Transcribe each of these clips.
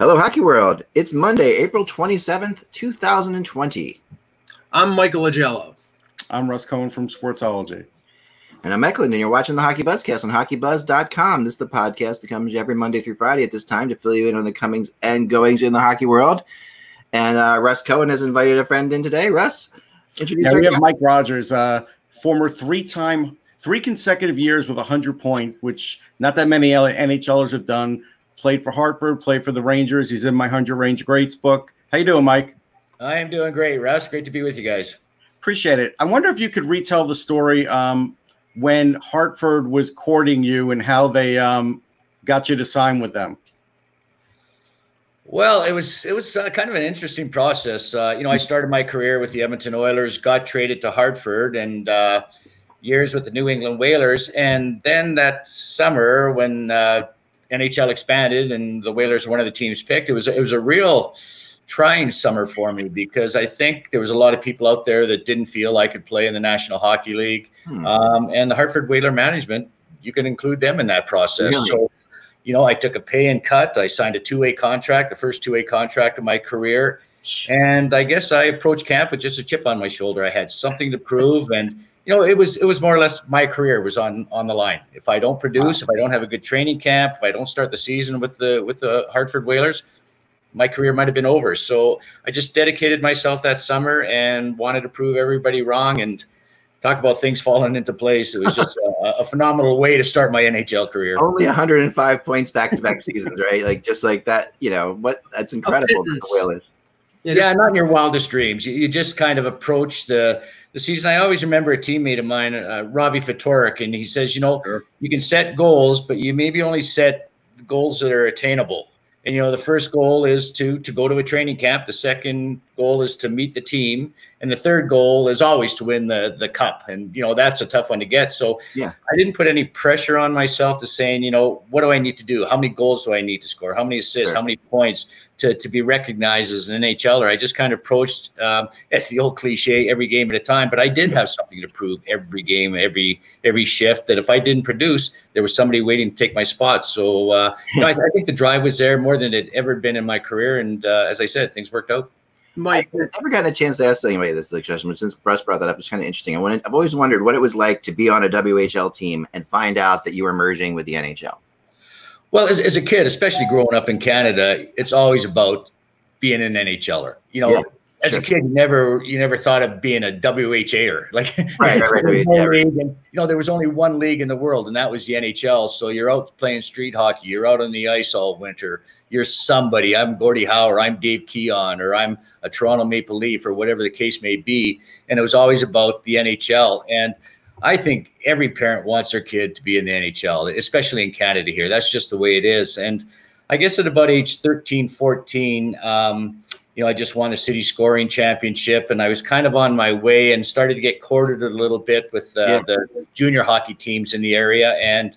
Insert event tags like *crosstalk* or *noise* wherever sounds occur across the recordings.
Hello, Hockey World. It's Monday, April 27th, 2020. I'm Michael Augello. I'm Russ Cohen from Sportsology. And I'm Eklund, and you're watching the Hockey Buzzcast on HockeyBuzz.com. This is the podcast that comes every Monday through Friday at this time to fill you in on the comings and goings in the hockey world. And uh, Russ Cohen has invited a friend in today. Russ, introduce Yeah, we have guest. Mike Rogers, uh, former three-time, three consecutive years with 100 points, which not that many NHLers have done. Played for Hartford, played for the Rangers. He's in my 100 Ranger Greats book. How you doing, Mike? I am doing great, Russ. Great to be with you guys. Appreciate it. I wonder if you could retell the story um, when Hartford was courting you and how they um, got you to sign with them. Well, it was it was uh, kind of an interesting process. Uh, you know, I started my career with the Edmonton Oilers, got traded to Hartford, and uh, years with the New England Whalers. And then that summer, when uh, NHL expanded and the Whalers were one of the teams picked, it was it was a real trying summer for me because I think there was a lot of people out there that didn't feel I could play in the National Hockey League, Hmm. um, and the Hartford Whaler management. You can include them in that process. Really? So you know, I took a pay and cut. I signed a two-way contract, the first two-way contract of my career, and I guess I approached camp with just a chip on my shoulder. I had something to prove, and you know, it was it was more or less my career was on on the line. If I don't produce, if I don't have a good training camp, if I don't start the season with the with the Hartford Whalers, my career might have been over. So I just dedicated myself that summer and wanted to prove everybody wrong and talk about things falling into place. It was just *laughs* a, a phenomenal way to start my NHL career. Only 105 points back to back seasons, right? Like just like that, you know, what that's incredible. the. Whalers. Yeah, not in your wildest dreams. You, you just kind of approach the the season. I always remember a teammate of mine, uh, Robbie Ftorek, and he says, you know, Sure. you can set goals, but you maybe only set goals that are attainable. And you know, the first goal is to to go to a training camp. The second goal is to meet the team, and the third goal is always to win the the cup. And you know, that's a tough one to get. So Yeah. I didn't put any pressure on myself to saying, you know, what do I need to do? How many goals do I need to score? How many assists? Sure. How many points to, to be recognized as an NHLer? I just kind of approached um, it's the old cliche, every game at a time. But I did have something to prove every game, every every shift. That if I didn't produce, there was somebody waiting to take my spot. So uh, *laughs* you know, I, I think the drive was there more than it ever been in my career. And uh, as I said, things worked out. Mike, I've never gotten a chance to ask anybody this like, question, but since Russ brought that up, it's kind of interesting. I wanted, I've always wondered what it was like to be on a WHL team and find out that you were merging with the NHL. Well, as, as a kid, especially growing up in Canada, it's always about being an NHLer. You know, Yeah, as sure. a kid, you never you never thought of being a WHAer. *laughs* Like Right, right, right, right, yeah, right. and *laughs* you know there was only one league in the world, and that was the NHL. So you're out playing street hockey, you're out on the ice all winter. You're somebody. I'm Gordie Howe, or I'm Dave Keon, or I'm a Toronto Maple Leaf, or whatever the case may be. And it was always about the NHL. And I think every parent wants their kid to be in the NHL, especially in Canada here. That's just the way it is. And I guess at about age 13, 14, um, you know, I just won a city scoring championship and I was kind of on my way and started to get courted a little bit with uh, Yeah. the junior hockey teams in the area. And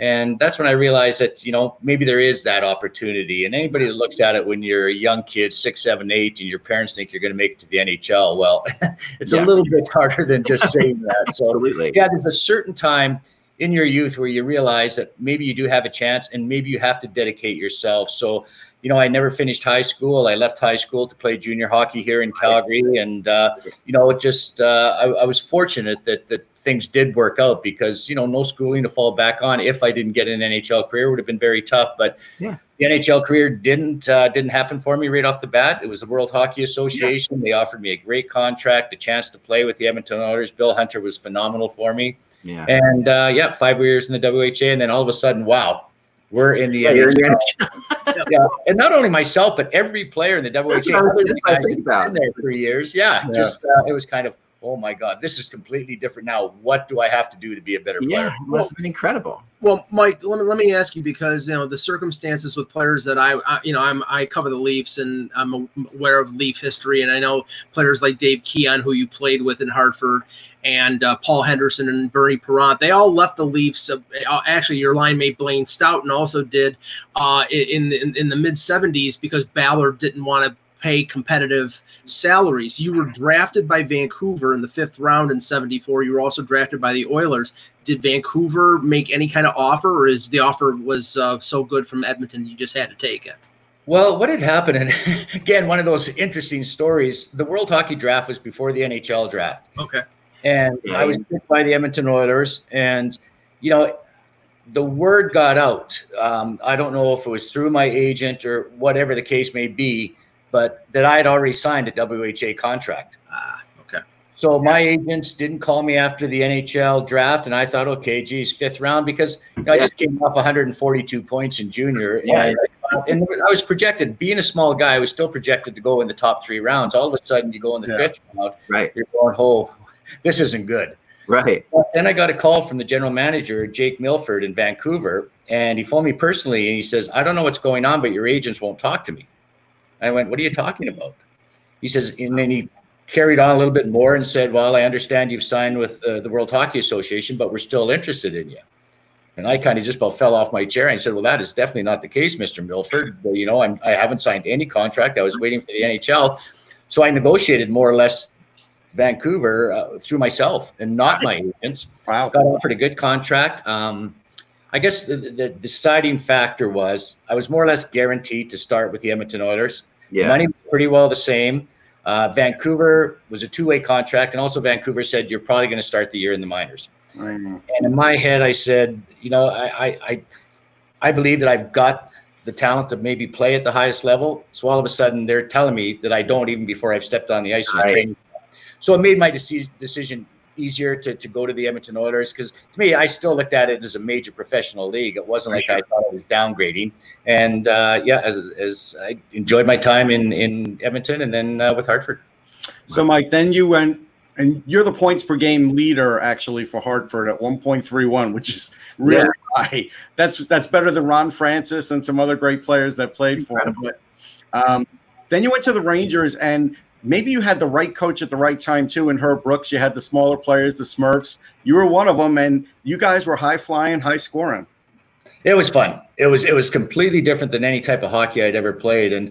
and that's when I realized that, you know, maybe there is that opportunity. And anybody that looks at it when you're a young kid, six, seven, eight, and your parents think you're going to make it to the NHL, well, *laughs* it's Yeah. a little bit harder than just saying that. *laughs* So Absolutely. yeah, there's a certain time in your youth where you realize that maybe you do have a chance and maybe you have to dedicate yourself. So, you know, I never finished high school. I left high school to play junior hockey here in Calgary. And, uh, you know, it just, uh, I, I was fortunate that, that things did work out because, you know, no schooling to fall back on if I didn't get an NHL career would have been very tough. But Yeah. the NHL career didn't uh, didn't happen for me right off the bat. It was the World Hockey Association. They offered me a great contract, a chance to play with the Edmonton Oilers. Bill Hunter was phenomenal for me. Yeah. And uh, yeah, five years in the WHA, and then all of a sudden, wow, we're in the Yeah, in the NHL. yeah, and not only myself, but every player in the WHA. That's I was other just guys thinking who've about. been there for years. Yeah, Yeah. just uh, it was kind of oh my God, this is completely different now. What do I have to do to be a better player? Yeah, it must have been incredible. Well, Mike, let me, let me ask you because you know the circumstances with players that I, I you know I'm I cover the Leafs and I'm aware of Leaf history and I know players like Dave Keon who you played with in Hartford and uh, Paul Henderson and Bernie Parent they all left the Leafs. Uh, actually, your line mate Blaine Stoughton also did uh, in, in in the mid '70s because Ballard didn't want to pay competitive salaries. You were drafted by Vancouver in the fifth round in 74. You were also drafted by the Oilers. Did Vancouver make any kind of offer, or is the offer was uh, so good from Edmonton you just had to take it? Well, what had happened, and *laughs* again, one of those interesting stories the World Hockey Draft was before the NHL draft. Okay. And I was picked by the Edmonton Oilers, and, you know, the word got out. Um, I don't know if it was through my agent or whatever the case may be, but that I had already signed a WHA contract. Ah, okay. So my agents didn't call me after the NHL draft, and I thought, okay, geez, fifth round because you know, I just came off 142 points in junior, Yeah. and, and I was projected. Being a small guy, I was still projected to go in the top three rounds. All of a sudden, you go in the Yeah. fifth round, Right, you're going, oh, this isn't good. right. But then I got a call from the general manager, Jake Milford in Vancouver, and he phoned me personally and he says, I don't know what's going on, but your agents won't talk to me. I went, What are you talking about? He says, and then he carried on a little bit more and said, Well, I understand you've signed with uh, the World Hockey Association, but we're still interested in you. And I kind of just about fell off my chair and said, Well, that is definitely not the case, Mr. Milford. Well, you know, I'm, I haven't signed any contract. I was waiting for the NHL. So I negotiated more or less Vancouver uh, through myself and not my agents. Wow. Got offered a good contract. Um, I guess the, the deciding factor was I was more or less guaranteed to start with the Edmonton Oilers. Yeah. Money was pretty well the same. Uh, Vancouver was a two-way contract, and also Vancouver said you're probably going to start the year in the minors. And in my head, I said, you know, I, I, I, I believe that I've got the talent to maybe play at the highest level. So all of a sudden, they're telling me that I don't even before I've stepped on the ice in the Right. training. So it made my decision easier to, to go to the Edmonton Oilers because to me, I still looked at it as a major professional league. It wasn't like I thought I was downgrading. And uh, yeah, as, as I enjoyed my time in, in Edmonton and then uh, with Hartford. So, Mike, then you went, and you're the points per game leader actually for Hartford at 1.31, which is really high. That's that's better than Ron Francis and some other great players that played for him. But um, then you went to the Rangers, and maybe you had the right coach at the right time too. In Herb Brooks, you had the smaller players, the Smurfs. You were one of them, and you guys were high flying, high scoring. It was fun. It was it was completely different than any type of hockey I'd ever played, and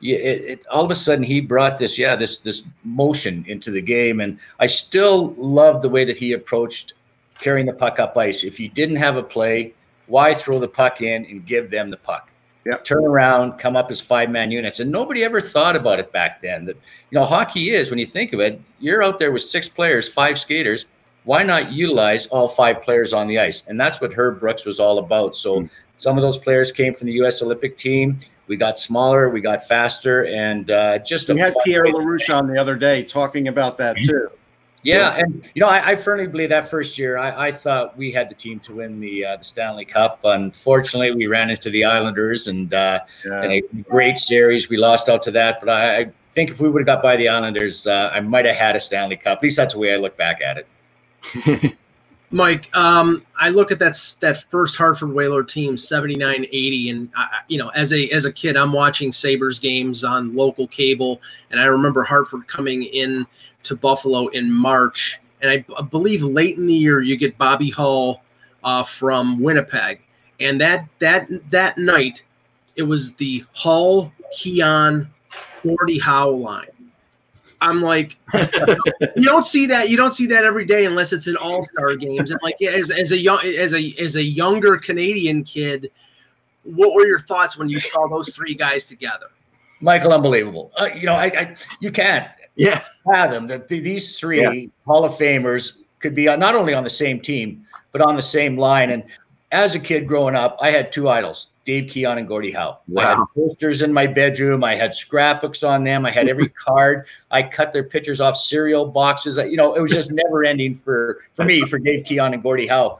it, it, all of a sudden he brought this yeah this this motion into the game, and I still love the way that he approached carrying the puck up ice. If you didn't have a play, why throw the puck in and give them the puck? Yep. Turn around, come up as five man units, and nobody ever thought about it back then. That you know hockey is when you think of it, you're out there with six players, five skaters why not utilize all five players on the ice? And that's what Herb Brooks was all about. So some of those players came from the U.S. Olympic team. We got smaller, we got faster, and uh, just a We had Pierre LaRouche on the other day talking about that too. Yeah, and you know, I, I firmly believe that first year, I, I thought we had the team to win the uh, the Stanley Cup. Unfortunately, we ran into the Islanders, and uh, Yeah. in a great series, we lost out to that. But I, I think if we would have got by the Islanders, uh, I might have had a Stanley Cup. At least that's the way I look back at it. *laughs* Mike, um, I look at that that first Hartford Whaler team, 79-80, and I, you know, as a as a kid, I'm watching Sabres games on local cable, and I remember Hartford coming in to Buffalo in March, and I, believe late in the year you get Bobby Hull uh, from Winnipeg, and that that that night it was the Hull Keon Gordie Howe line. I'm like, *laughs* you don't see that. You don't see that every day unless it's in All Star games. And like, yeah, as, as a young as a as a younger Canadian kid, what were your thoughts when you saw those three guys together? Michael, unbelievable. Uh, you know, I, I you can't yeah. fathom that th- these three Hall of Famers could be not only on the same team, but on the same line. And as a kid growing up, I had two idols, Dave Keon and Gordie Howe. I had posters in my bedroom. I had scrapbooks on them. I had every *laughs* card. I cut their pictures off cereal boxes. You know, it was just never ending for, for me, for Dave Keon and Gordie Howe.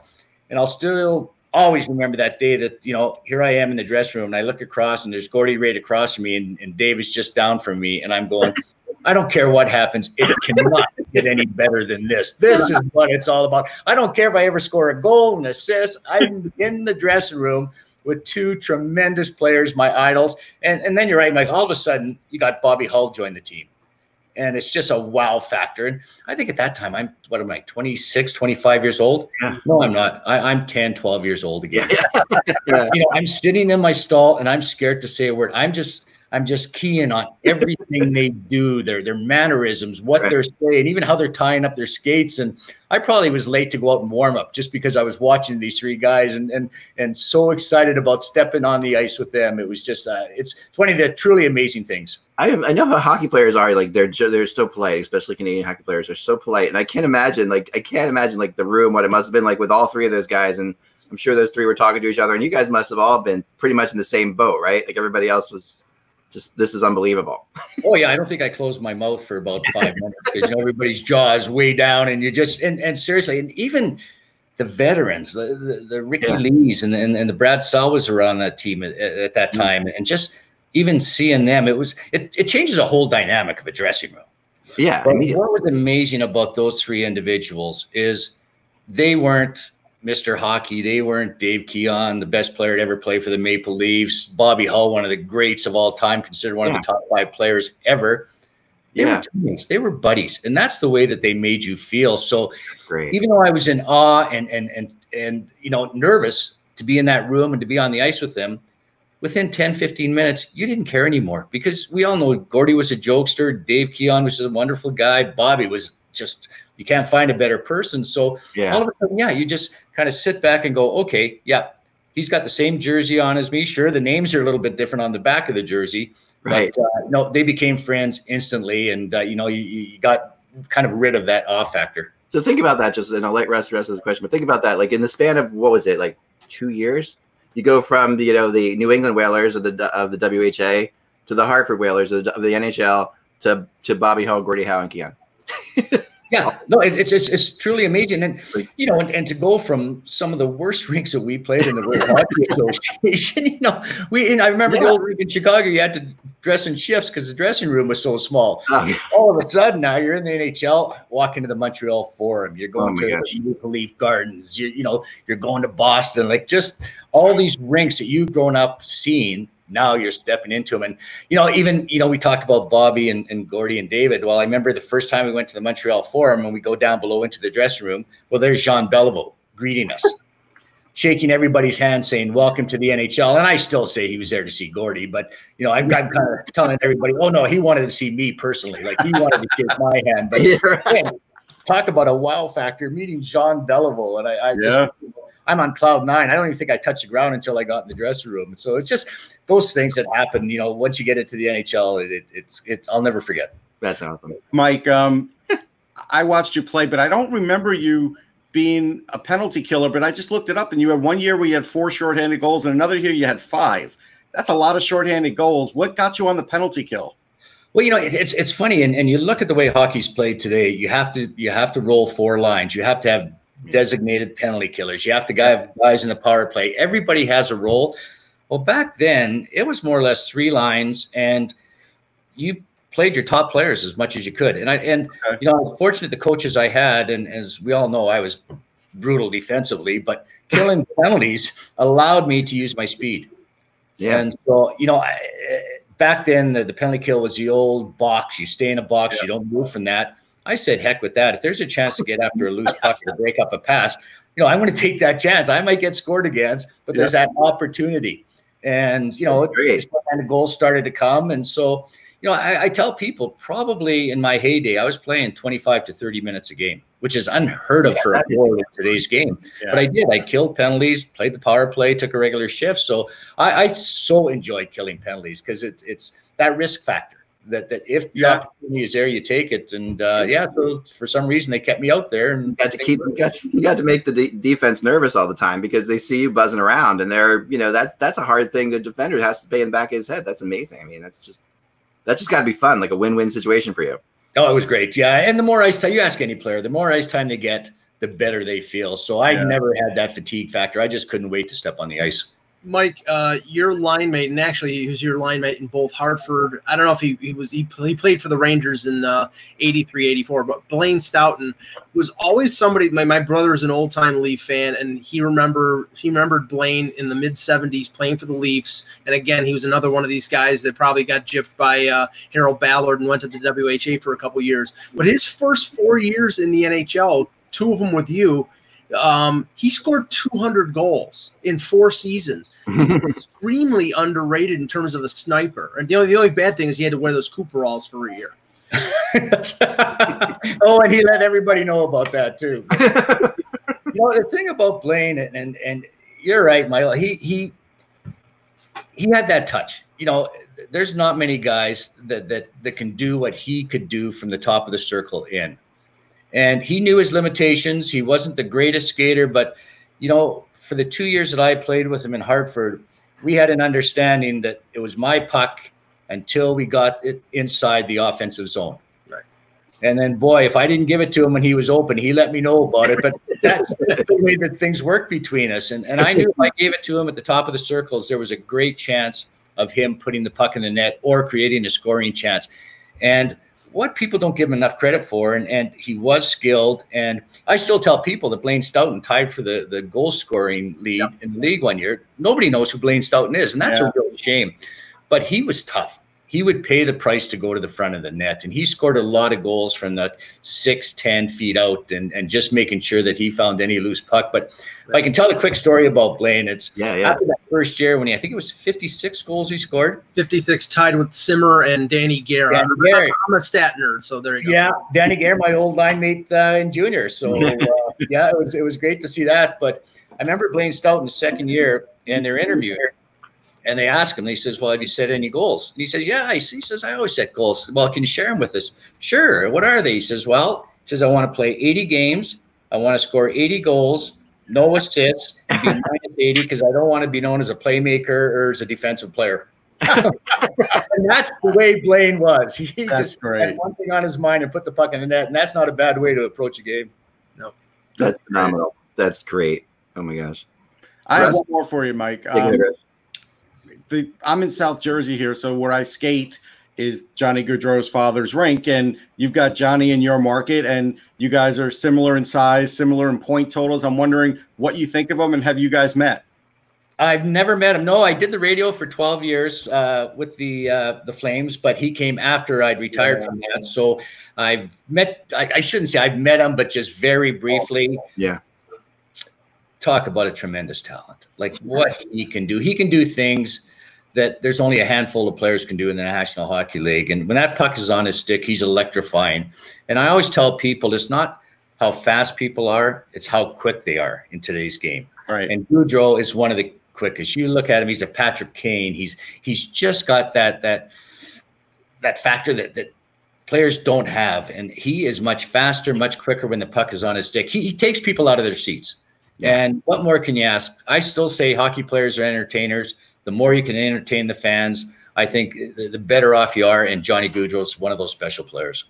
And I'll still always remember that day that you know here I am in the dressing room and I look across and there's Gordie right across from me and, and Dave is just down from me and I'm going. I don't care what happens. It cannot get any better than this. This is what it's all about. I don't care if I ever score a goal, an assist. I'm in the dressing room with two tremendous players, my idols. And, and then you're right, Mike. All of a sudden, you got Bobby Hull join the team and it's just a wow factor. And I think at that time, I'm what am I, 26, 25 years old? Yeah. No, I'm not. I, am 10, 12 years old again. *laughs* yeah. You know, I'm sitting in my stall and I'm scared to say a word. I'm just I'm just keying on everything they do, their their mannerisms, what they're saying, even how they're tying up their skates. And I probably was late to go out and warm up just because I was watching these three guys and and and so excited about stepping on the ice with them. It was just uh, it's it's one of the truly amazing things. I, I know how hockey players are like they're they're so polite, especially Canadian hockey players are so polite, and I can't imagine like I can't imagine like the room what it must have been like with all three of those guys and. I'm sure those three were talking to each other, and you guys must have all been pretty much in the same boat, right? Like everybody else was just this is unbelievable. *laughs* oh yeah, I don't think I closed my mouth for about five minutes because everybody's jaw is way down, and you just and, and seriously, and even the veterans, the the, the Ricky yeah. Leys and, and and the Brad was around that team at, at that mm. time, mm-hmm. and just even seeing them, it was it, it changes a whole dynamic of a dressing room. Yeah. But what was amazing about those three individuals is they weren't Mr. Hockey. They weren't Dave Keon, the best player to ever play for the Maple Leafs. Bobby Hull, one of the greats of all time, considered one yeah. of the top five players ever. They yeah. were teammates. They were buddies, and that's the way that they made you feel. So, Great. even though I was in awe and and and and you know nervous to be in that room and to be on the ice with them, within 10, 15 minutes, you didn't care anymore because we all know Gordie was a jokester, Dave Keon was a wonderful guy, Bobby was just you can't find a better person. So yeah. all of a sudden, yeah, you just kind of sit back and go, okay, yeah, he's got the same jersey on as me. Sure, the names are a little bit different on the back of the jersey, right? But, uh, no, they became friends instantly, and uh, you know, you, you got kind of rid of that off factor. So think about that. Just and I'll let the rest of the question, but think about that. Like in the span of what was it, like two years? You go from the you know the New England Whalers of the of the WHA to the Hartford Whalers of the, of the NHL to to Bobby Hull, Gordie Howe, and Keon. *laughs* Yeah, oh. no, it, it's, it's it's truly amazing, and you know, and, and to go from some of the worst *laughs* rinks that we played in the World Hockey Association, you know, we and I remember yeah. the old rink in Chicago, you had to dress in shifts because the dressing room was so small. Oh. All of a sudden, now you're in the NHL, walking to the Montreal Forum, you're going oh to gosh. the Maple Leaf Gardens, you you know, you're going to Boston, like just all these rinks that you've grown up seeing now you're stepping into them. And, you know, even, you know, we talked about Bobby and, and Gordie and David. Well, I remember the first time we went to the Montreal Forum and we go down below into the dressing room. Well, there's Jean Beliveau greeting us, *laughs* shaking everybody's hand, saying, Welcome to the NHL. And I still say he was there to see Gordie, but, you know, I'm, I'm kind of *laughs* telling everybody, Oh, no, he wanted to see me personally. Like he wanted to shake my hand. But *laughs* yeah, right. man, talk about a wow factor meeting Jean Beliveau. And I, I yeah. just, I'm on cloud nine. I don't even think I touched the ground until I got in the dressing room. So it's just those things that happen. You know, once you get into the NHL, it, it, it's it's I'll never forget. That's awesome, Mike. Um, *laughs* I watched you play, but I don't remember you being a penalty killer. But I just looked it up, and you had one year where you had four shorthanded goals, and another year you had five. That's a lot of shorthanded goals. What got you on the penalty kill? Well, you know, it's it's funny, and, and you look at the way hockey's played today. You have to you have to roll four lines. You have to have designated penalty killers. You have to have guys in the power play. Everybody has a role. Well, back then it was more or less three lines, and you played your top players as much as you could. And I and okay. you know, fortunate the coaches I had, and as we all know, I was brutal defensively, but killing *laughs* penalties allowed me to use my speed. Yeah. And so, you know, I, eh, back then the, the penalty kill was the old box. You stay in a box, yeah. you don't move from that. I said, heck with that. If there's a chance to get after a loose puck or break up a pass, you know, I'm going to take that chance. I might get scored against, but there's that opportunity. And, you know, and the goals started to come. And so, you know, I, I, tell people probably in my heyday, I was playing 25 to 30 minutes a game, which is unheard of yeah, for a forward in today's game. Yeah. But I did. I killed penalties, played the power play, took a regular shift. So I, I so enjoyed killing penalties because it's it's that risk factor that that if the yeah. opportunity is there, you take it. And uh, yeah, so for some reason they kept me out there and you got to keep you got, you got to make the de- defense nervous all the time because they see you buzzing around and they're you know that's that's a hard thing the defender has to pay in the back of his head. That's amazing. I mean, that's just that's just got to be fun, like a win-win situation for you. Oh, it was great. Yeah, and the more ice time you ask any player, the more ice time they get, the better they feel. So I Yeah. never had that fatigue factor. I just couldn't wait to step on the ice. Mike, uh, your line mate, and actually he was your line mate in both Hartford. I don't know if he, he was he, he played for the Rangers in uh, 83, 84, but Blaine Stoughton was always somebody. My, my brother is an old time Leaf fan, and he remember he remembered Blaine in the mid 70s playing for the Leafs. And again, he was another one of these guys that probably got gypped by uh, Harold Ballard and went to the WHA for a couple years. But his first four years in the NHL, two of them with you, um, he scored 200 goals in four seasons. *laughs* Extremely underrated in terms of a sniper. And the only, the only bad thing is he had to wear those Cooperalls for a year. *laughs* *laughs* oh, and he let everybody know about that too. you know the thing about Blaine, and and, and you're right, Michael. He he he had that touch. You know, there's not many guys that that that can do what he could do from the top of the circle in, and he knew his limitations. He wasn't the greatest skater, but you know, for the two years that I played with him in Hartford, we had an understanding that it was my puck until we got it inside the offensive zone. Right. And then, boy, if I didn't give it to him when he was open, he let me know about it. But *laughs* that's the way that things work between us. And, and I knew if I gave it to him at the top of the circles, there was a great chance of him putting the puck in the net or creating a scoring chance. And what people don't give him enough credit for, and, and he was skilled. And I still tell people that Blaine Stoughton tied for the, the goal scoring lead Yep. in the league one year. Nobody knows who Blaine Stoughton is, and that's Yeah. a real shame. But he was tough. He would pay the price to go to the front of the net, and he scored a lot of goals from that six, 10 feet out, and, and just making sure that he found any loose puck. But if I can tell a quick story about Blaine, it's yeah, yeah. after that first year when he, I think it was 56 goals he scored. 56 tied with Simmer and Danny Gare. Danny I'm, Gare. I'm a stat nerd, so there you go. Yeah, Danny Gare, my old line mate uh, in junior. So *laughs* uh, yeah, it was it was great to see that. But I remember Blaine Stoughton's second year in their interview, and they ask him. He says, "Well, have you set any goals?" And he says, "Yeah." He he says, "I always set goals." Well, can you share them with us? Sure. What are they? He says, "Well," he says, "I want to play 80 games. I want to score 80 goals." No assists, be minus 80 because I don't want to be known as a playmaker or as a defensive player. *laughs* and that's the way Blaine was. He That's just great. had one thing on his mind and put the puck in the net, and that's not a bad way to approach a game. No. That's phenomenal. That's great. Oh my gosh. I have one more for you, Mike. Take it, Um, Chris. The, I'm in South Jersey here, so where I skate is Johnny Gaudreau's father's rink, and you've got Johnny in your market, and you guys are similar in size, similar in point totals. I'm wondering what you think of him, and have you guys met? I've never met him. No, I did the radio for 12 years uh, with the uh, the Flames, but he came after I'd retired from that. So I've met. I, I shouldn't say I've met him, but just very briefly. Yeah. Talk about a tremendous talent. Like what he can do. He can do things that there's only a handful of players can do in the National Hockey League. And when that puck is on his stick, he's electrifying. And I always tell people it's not how fast people are, it's how quick they are in today's game. Right. And Gaudreau is one of the quickest. You look at him; he's a Patrick Kane. He's he's just got that that that factor that that players don't have, and he is much faster, much quicker when the puck is on his stick. He, he takes people out of their seats. And what more can you ask? I still say hockey players are entertainers. The more you can entertain the fans, I think the, the better off you are. And Johnny Gaudreau is one of those special players.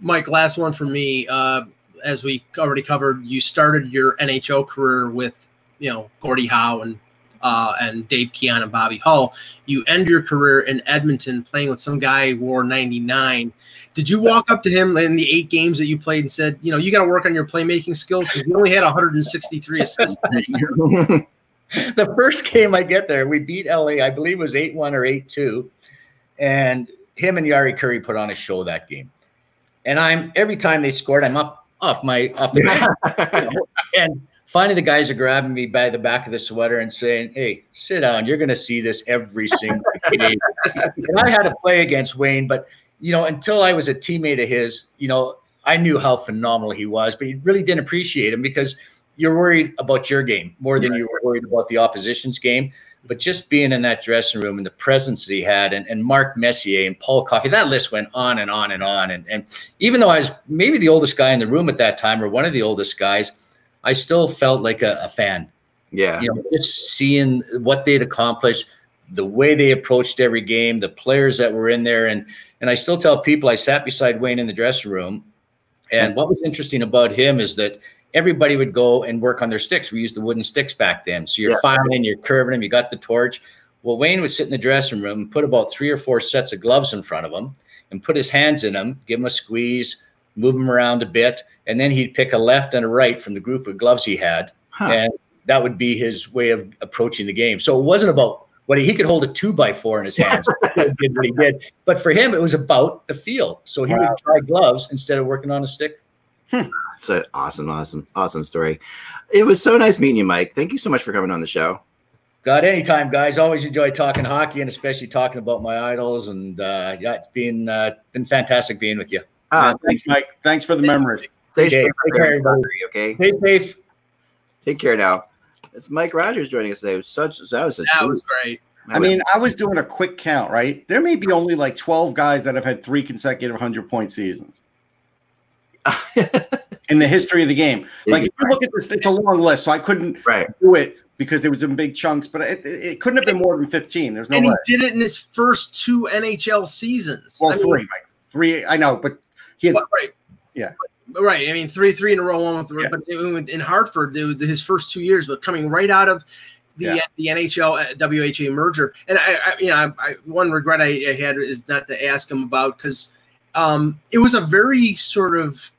Mike, last one for me. Uh, as we already covered, you started your NHL career with, you know, Gordie Howe and uh, and Dave Keon and Bobby Hull. You end your career in Edmonton playing with some guy who wore 99. Did you walk up to him in the eight games that you played and said, you know, you got to work on your playmaking skills because you only had 163 assists that *laughs* *laughs* year? *laughs* the first game I get there, we beat LA. I believe it was eight one or eight two, and him and Jari Kurri put on a show that game. And I'm every time they scored, I'm up off my off the bench, *laughs* and finally the guys are grabbing me by the back of the sweater and saying, "Hey, sit down. You're going to see this every single *laughs* game." and I had to play against Wayne, but you know, until I was a teammate of his, you know, I knew how phenomenal he was, but you really didn't appreciate him because you're worried about your game more than you were worried about the opposition's game. But just being in that dressing room and the presence that he had, and, and Mark Messier and Paul Coffey, that list went on and on and on. And, and even though I was maybe the oldest guy in the room at that time, or one of the oldest guys, I still felt like a, a fan. yeah. You know, just seeing what they'd accomplished, the way they approached every game, the players that were in there, and and I still tell people I sat beside Wayne in the dressing room, and what was interesting about him is that everybody would go and work on their sticks. We used the wooden sticks back then. So you're Yeah. firing, you're curving them, you got the torch. Well, Wayne would sit in the dressing room, put about three or four sets of gloves in front of him, and put his hands in them, give him a squeeze, move him around a bit, and then he'd pick a left and a right from the group of gloves he had, Huh. and that would be his way of approaching the game. So it wasn't about what he, he could hold a two by four in his hands. *laughs* did what he did, but for him, it was about the field. So he would try gloves instead of working on a stick. It's an awesome, awesome, awesome story. It was so nice meeting you, Mike. Thank you so much for coming on the show. God, anytime, guys. Always enjoy talking hockey and especially talking about my idols. And uh, yeah, it's been uh, been fantastic being with you. Uh, Yeah, thanks, Mike. Thanks for the memories. Stay Okay, safe, take care, everybody. Okay, Stay safe. take care now. It's Mike Rogers joining us today. It was such that was a That treat. was great. I mean, I was doing a quick count, right? There may be only like 12 guys that have had three consecutive 100 point seasons *laughs* in the history of the game. Like, if you look at this, it's a long list, so I couldn't right. do it because there was in big chunks, but it, it couldn't have been more than 15. There's no and way. he did it in his first two NHL seasons. Well, I mean, three, Mike. Three, I know, but he had, But- right. Yeah. Right. I mean, three, three in a row. One with, Yeah. but in in Hartford, it was his first two years, but coming right out of the Yeah. the NHL uh, WHA merger, and I, I you know, I, I, one regret I, I had is not to ask him about because um, it was a very sort of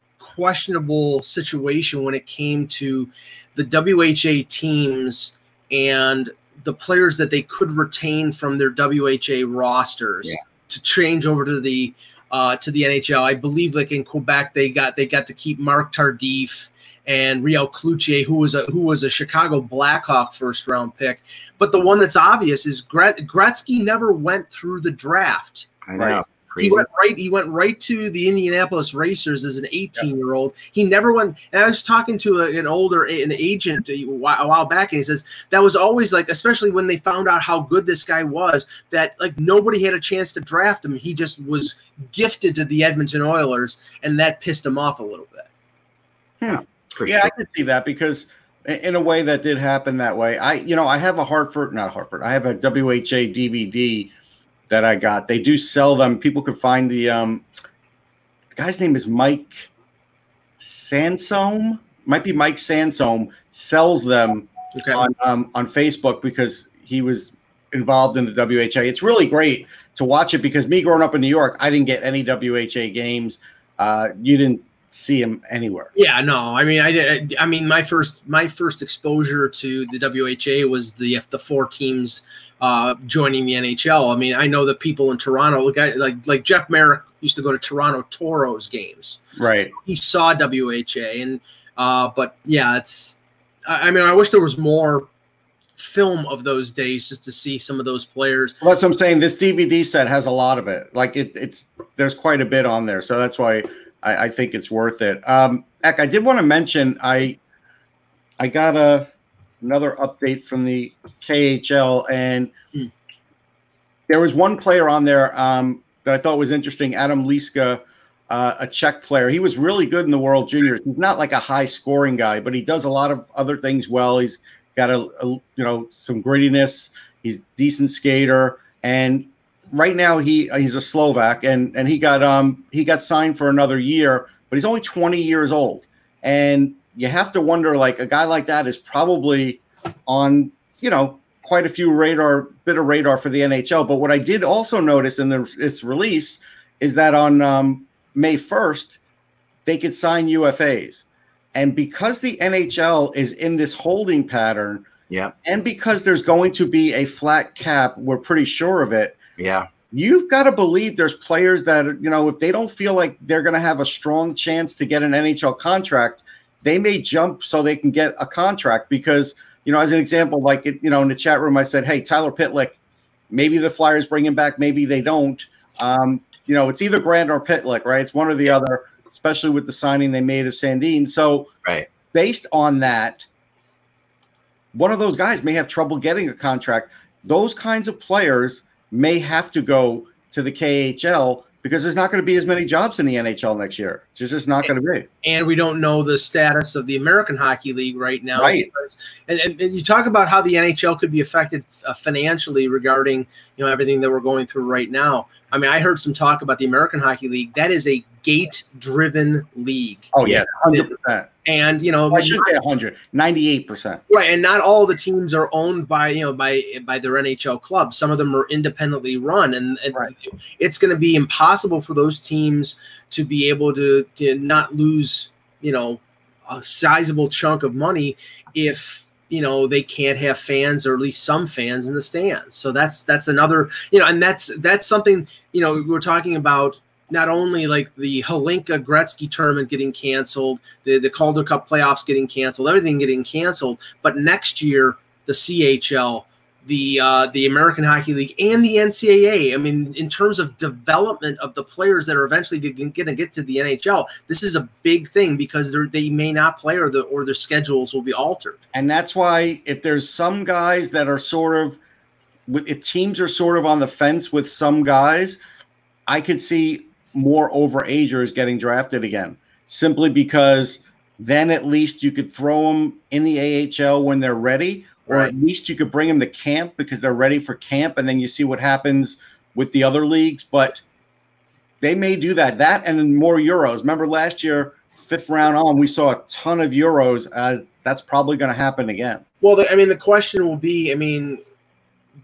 questionable situation when it came to the WHA teams and the players that they could retain from their WHA rosters Yeah. to change over to the uh, to the NHL. I believe like in Quebec they got they got to keep Marc Tardif and Real Cloutier, who was a who was a Chicago Blackhawk first round pick. But the one that's obvious is Gret- Gretzky never went through the draft. I know. Right. Crazy. He went right. He went right to the Indianapolis Racers as an 18 year old. He never went. And I was talking to a, an older an agent a while, a while back, and he says that was always like, especially when they found out how good this guy was, that like nobody had a chance to draft him. He just was gifted to the Edmonton Oilers, and that pissed him off a little bit. Yeah, For yeah, I can see that because in a way that did happen that way. I, you know, I have a Hartford, not Hartford. I have a WHA DVD that I got. They do sell them. People could find the um, the guy's name is Mike Sansome. Might be Mike Sansome. Sells them Okay. on um, on Facebook because he was involved in the WHA. It's really great to watch it because me growing up in New York, I didn't get any WHA games. Uh, you didn't see him anywhere. Yeah, no. I mean, I did. I mean, my first my first exposure to the WHA was the the four teams uh, joining the NHL. I mean, I know the people in Toronto, like I, like like Jeff Merrick used to go to Toronto Toros games. Right. He saw WHA, and uh, but yeah, it's. I I mean, I wish there was more film of those days just to see some of those players. Well, that's what I'm saying. This DVD set has a lot of it. Like it, it's there's quite a bit on there, so that's why I, I think it's worth it. Um, Eck, I did want to mention I I got a another update from the KHL, and Hmm. there was one player on there um, that I thought was interesting. Adam Liska, uh, a Czech player. He was really good in the World Juniors. He's not like a high scoring guy, but he does a lot of other things well. He's got a, a you know some grittiness. He's a decent skater, and right now he he's a Slovak, and and he got um he got signed for another year, but he's only 20 years old, and you have to wonder like a guy like that is probably on you know quite a few radar bit of radar for the NHL. But what I did also notice in the, its release is that on um, May 1st they could sign UFAs. And because the NHL is in this holding pattern, Yeah. and because there's going to be a flat cap, we're pretty sure of it. Yeah. You've got to believe there's players that, you know, if they don't feel like they're going to have a strong chance to get an NHL contract, they may jump so they can get a contract. Because, you know, as an example, like, it, you know, in the chat room, I said, hey, Tyler Pitlick, maybe the Flyers bring him back, maybe they don't. Um, you know, it's either Grant or Pitlick, right? It's one or the other, especially with the signing they made of Sandine. So, Right. based on that, one of those guys may have trouble getting a contract. Those kinds of players may have to go to the KHL because there's not going to be as many jobs in the NHL next year. It's just not going to be. and we don't know the status of the American Hockey League right now. Right. because- and, and, you talk about how the NHL could be affected uh, financially regarding you know everything that we're going through right now. I mean, I heard some talk about the American Hockey League. That is a gate-driven league, Oh yeah, hundred percent. And you know, I should say 100, 98 percent. Right, and not all the teams are owned by you know by by their NHL clubs. Some of them are independently run, and, and Right. it's going to be impossible for those teams to be able to, to not lose you know a sizable chunk of money if you know they can't have fans or at least some fans in the stands. So that's that's another you know, and that's that's something you know we're talking about not only like the Hlinka Gretzky tournament getting canceled, the, the Calder Cup playoffs getting canceled, everything getting canceled, but next year the CHL, the uh, the American Hockey League, and the NCAA. I mean, in terms of development of the players that are eventually going to get to the NHL, this is a big thing because they may not play or the or their schedules will be altered. And that's why if there's some guys that are sort of if teams are sort of on the fence with some guys, I could see more overagers getting drafted again simply because then at least you could throw them in the AHL when they're ready, or Right. at least you could bring them to camp because they're ready for camp, and then you see what happens with the other leagues. But they may do that. That and more Euros. Remember last year, fifth round on, we saw a ton of Euros. Uh, that's probably going to happen again. Well, the, I mean, the question will be, I mean,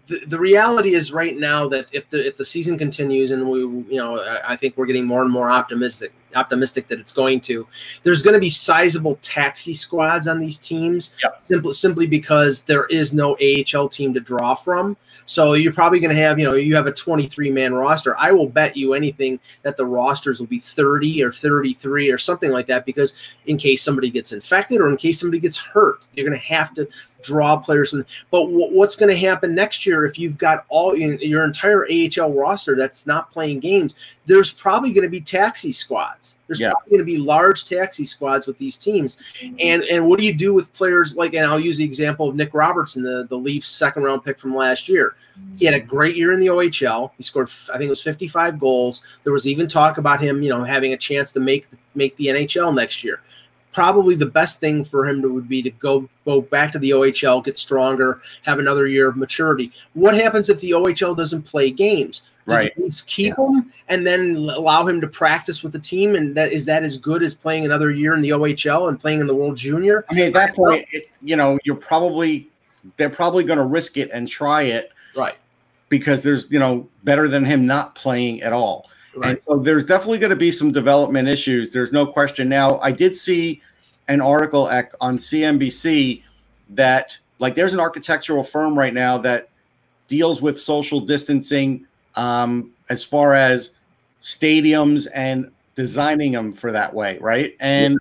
the, the reality is right now that if the if the season continues and we you know I, I think we're getting more and more optimistic optimistic that it's going to there's going to be sizable taxi squads on these teams Yep. simply simply because there is no AHL team to draw from so you're probably going to have you know you have a 23 man roster I will bet you anything that the rosters will be 30 or 33 or something like that because in case somebody gets infected or in case somebody gets hurt you're going to have to draw players from but what's going to happen next year if you've got all in, your entire AHL roster that's not playing games? There's probably going to be taxi squads. There's Yeah. probably going to be large taxi squads with these teams. Mm-hmm. And and what do you do with players like? And I'll use the example of Nick Robertson, the the Leafs second round pick from last year. He had a mm-hmm. great year in the OHL. He scored, I think it was 55 goals. There was even talk about him, you know, having a chance to make make the NHL next year probably the best thing for him to, would be to go go back to the OHL, get stronger, have another year of maturity. What happens if the OHL doesn't play games? Right. the Leafs keep him and then allow him to practice with the team? And that is that as good as playing another year in the OHL and playing in the World Junior? I mean, at that point, it, you know, you're probably they're probably going to risk it and try it Right. because there's you know better than him not playing at all. Right. And so there's definitely going to be some development issues. There's no question. Now, I did see an article at, on CNBC that like there's an architectural firm right now that deals with social distancing um, as far as stadiums and designing them for that way, right? And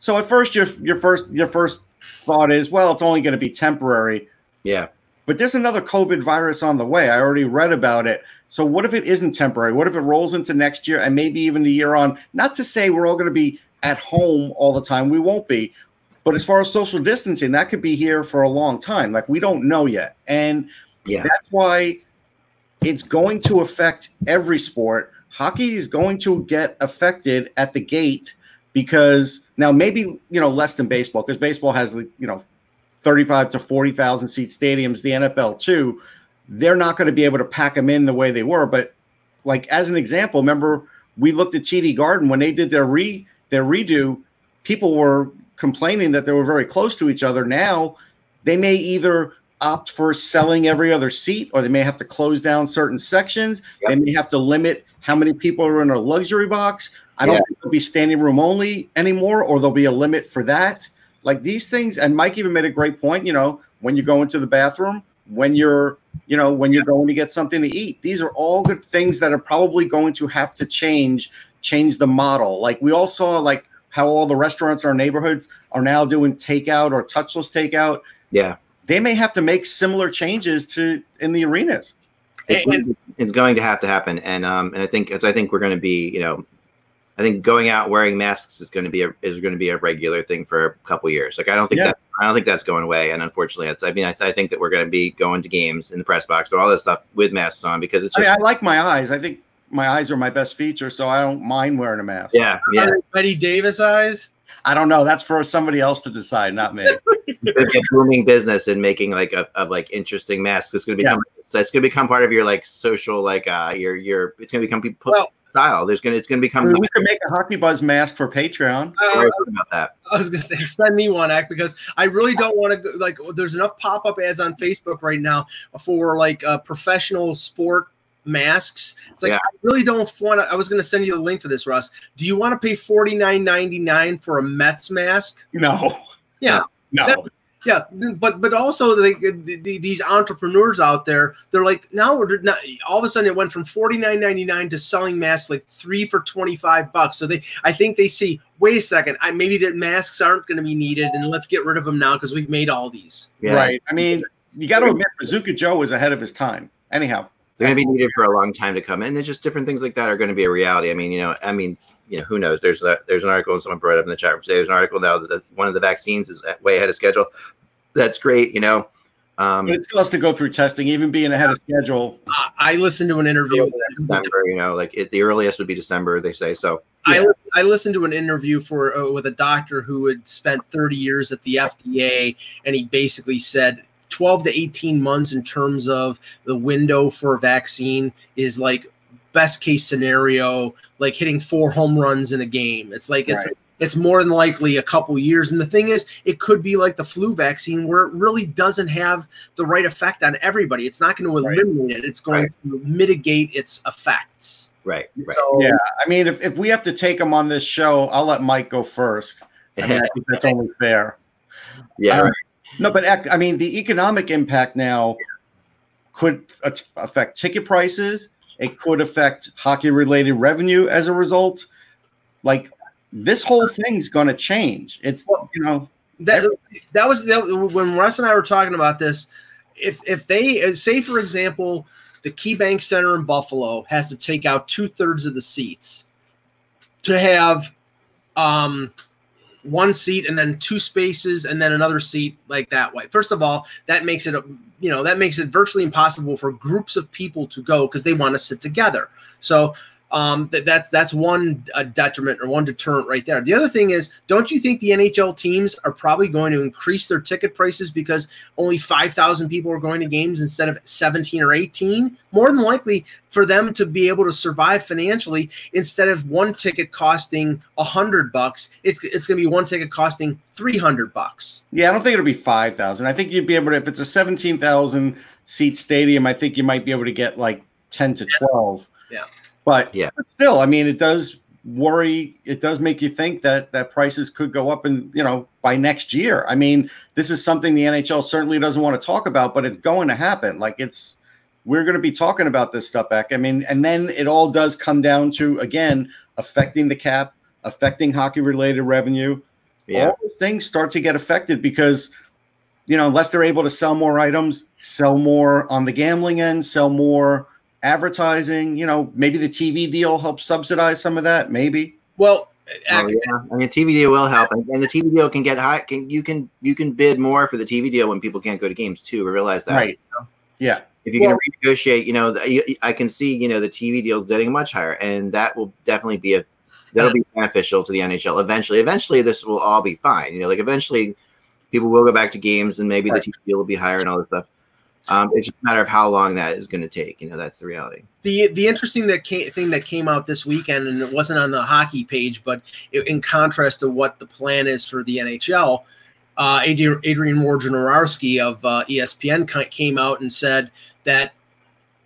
so at first your your first your first thought is, well, it's only going to be temporary. Yeah. But there's another COVID virus on the way. I already read about it. So what if it isn't temporary? What if it rolls into next year and maybe even the year on? Not to say we're all going to be at home all the time. We won't be. But as far as social distancing, that could be here for a long time. Like we don't know yet. And Yeah. that's why it's going to affect every sport. Hockey is going to get affected at the gate because now maybe you know less than baseball because baseball has you know 35 to 40,000 seat stadiums the NFL too. They're not going to be able to pack them in the way they were but like as an example remember we looked at TD Garden when they did their re their redo. People were complaining that they were very close to each other. Now they may either opt for selling every other seat or they may have to close down certain sections Yep. they may have to limit how many people are in a luxury box i don't Yeah. think there'll be standing room only anymore or there'll be a limit for that like these things and mike even made a great point you know when you go into the bathroom when you're you know when you're going to get something to eat these are all good things that are probably going to have to change change the model like we all saw like how all the restaurants in our neighborhoods are now doing takeout or touchless takeout Yeah. They may have to make similar changes to in the arenas It's, And- it's going to have to happen, and um, and I think as I think we're going to be, you know, I think going out wearing masks is going to be a is going to be a regular thing for a couple years. Like I don't think Yeah. that I don't think that's going away, and unfortunately, it's, I mean, I, I think that we're going to be going to games in the press box or all this stuff with masks on because it's I, mean, I like my eyes i think my eyes are my best feature so i don't mind wearing a mask yeah, yeah. Bette Davis eyes. I don't know that's for somebody else to decide not me *laughs* It's gonna be a booming business and making like of, of like interesting masks. It's going to become it's going to become part of your like social like uh your your it's going to become people Well, style. There's gonna it's gonna I become. mean, we could make a hockey buzz mask for Patreon. Uh, Worry about that. I was gonna say send me one act because I really don't want to like. There's enough pop up ads on Facebook right now for like uh, professional sport masks. It's like Yeah. I really don't want to. I was gonna send you the link for this, Russ. Do you want to pay forty nine ninety nine for a Mets mask? No. Yeah. No. Yeah, but but also the, the, the- these entrepreneurs out there, they're like now we're not, all of a sudden it went from forty nine ninety nine to selling masks like three for twenty five bucks. So they, I think they see, wait a second, I maybe the masks aren't going to be needed, and let's get rid of them now because we've made all these. Yeah. Right. I mean, you got to admit, Bazooka Joe was ahead of his time. Anyhow, They're going to be needed for a long time to come, and it's just different things like that are going to be a reality. I mean, you know, I mean, you know, who knows? There's a, there's an article, and someone brought it up in the chat room today. There's an article now that the, one of the vaccines is way ahead of schedule. That's great, you know. Um, but it still has to go through testing, even being ahead of schedule. I, I listened to an interview. December, you know, like it, the earliest would be December, they say. So I, I listened to an interview for uh, with a doctor who had spent 30 years at the FDA, and he basically said 12 to 18 months in terms of the window for a vaccine is like best case scenario, like hitting four home runs in a game. It's like it's Right. it's more than likely a couple years. And the thing is, it could be like the flu vaccine where it really doesn't have the right effect on everybody. It's not going to Right. eliminate it. It's going Right. to mitigate its effects. right, right. So, Yeah. I mean, if, if we have to take them on this show, I'll let Mike go first. I, *laughs* mean, I think that's only fair. yeah, Um, right. No, but I mean, the economic impact now could affect ticket prices. It could affect hockey related revenue as a result. Like this whole thing's going to change. It's, you know, that that was that, when Russ and I were talking about this. If if they say for example, the KeyBank Center in Buffalo has to take out two thirds of the seats to have um one seat and then two spaces and then another seat like that way. First of all, that makes it a you know that makes it virtually impossible for groups of people to go because they want to sit together. So um, that that's that's one uh, detriment or one deterrent right there. The other thing is, don't you think the NHL teams are probably going to increase their ticket prices because only five thousand people are going to games instead of seventeen or eighteen? More than likely, for them to be able to survive financially, instead of one ticket costing a hundred bucks, it's it's going to be one ticket costing three hundred bucks. yeah, I don't think it'll be 5,000. I think you'd be able to, if it's a 17,000 seat stadium, I think you might be able to get like 10 to 12. Yeah. But Yeah. but still, I mean, it does worry. It does make you think that that prices could go up and, you know, by next year. I mean, this is something the NHL certainly doesn't want to talk about, but it's going to happen. Like it's, we're going to be talking about this stuff, Eck. I mean, and then it all does come down to, again, affecting the cap, affecting hockey related revenue Yeah, all those things start to get affected because you know unless they're able to sell more items sell more on the gambling end sell more advertising you know maybe the tv deal helps subsidize some of that maybe Well, oh, Well, yeah. I mean, TV deal will help, and, and the TV deal can get high. Can you can you can bid more for the TV deal when people can't go to games too? We realize that. right yeah If you're going to renegotiate, you know, the, you- I can see, you know, the TV deals getting much higher, and that will definitely be a that'll be beneficial to the NHL eventually. Eventually, this will all be fine. You know, like eventually, people will go back to games, and maybe Right. the TV deal will be higher and all this stuff. Um, it's just a matter of how long that is going to take. You know, that's the reality. the the interesting that came, thing that came out this weekend, and it wasn't on the hockey page, but it, in contrast to what the plan is for the NHL, uh, Adrian, Adrian Wojnarowski of uh, ESPN came out and said that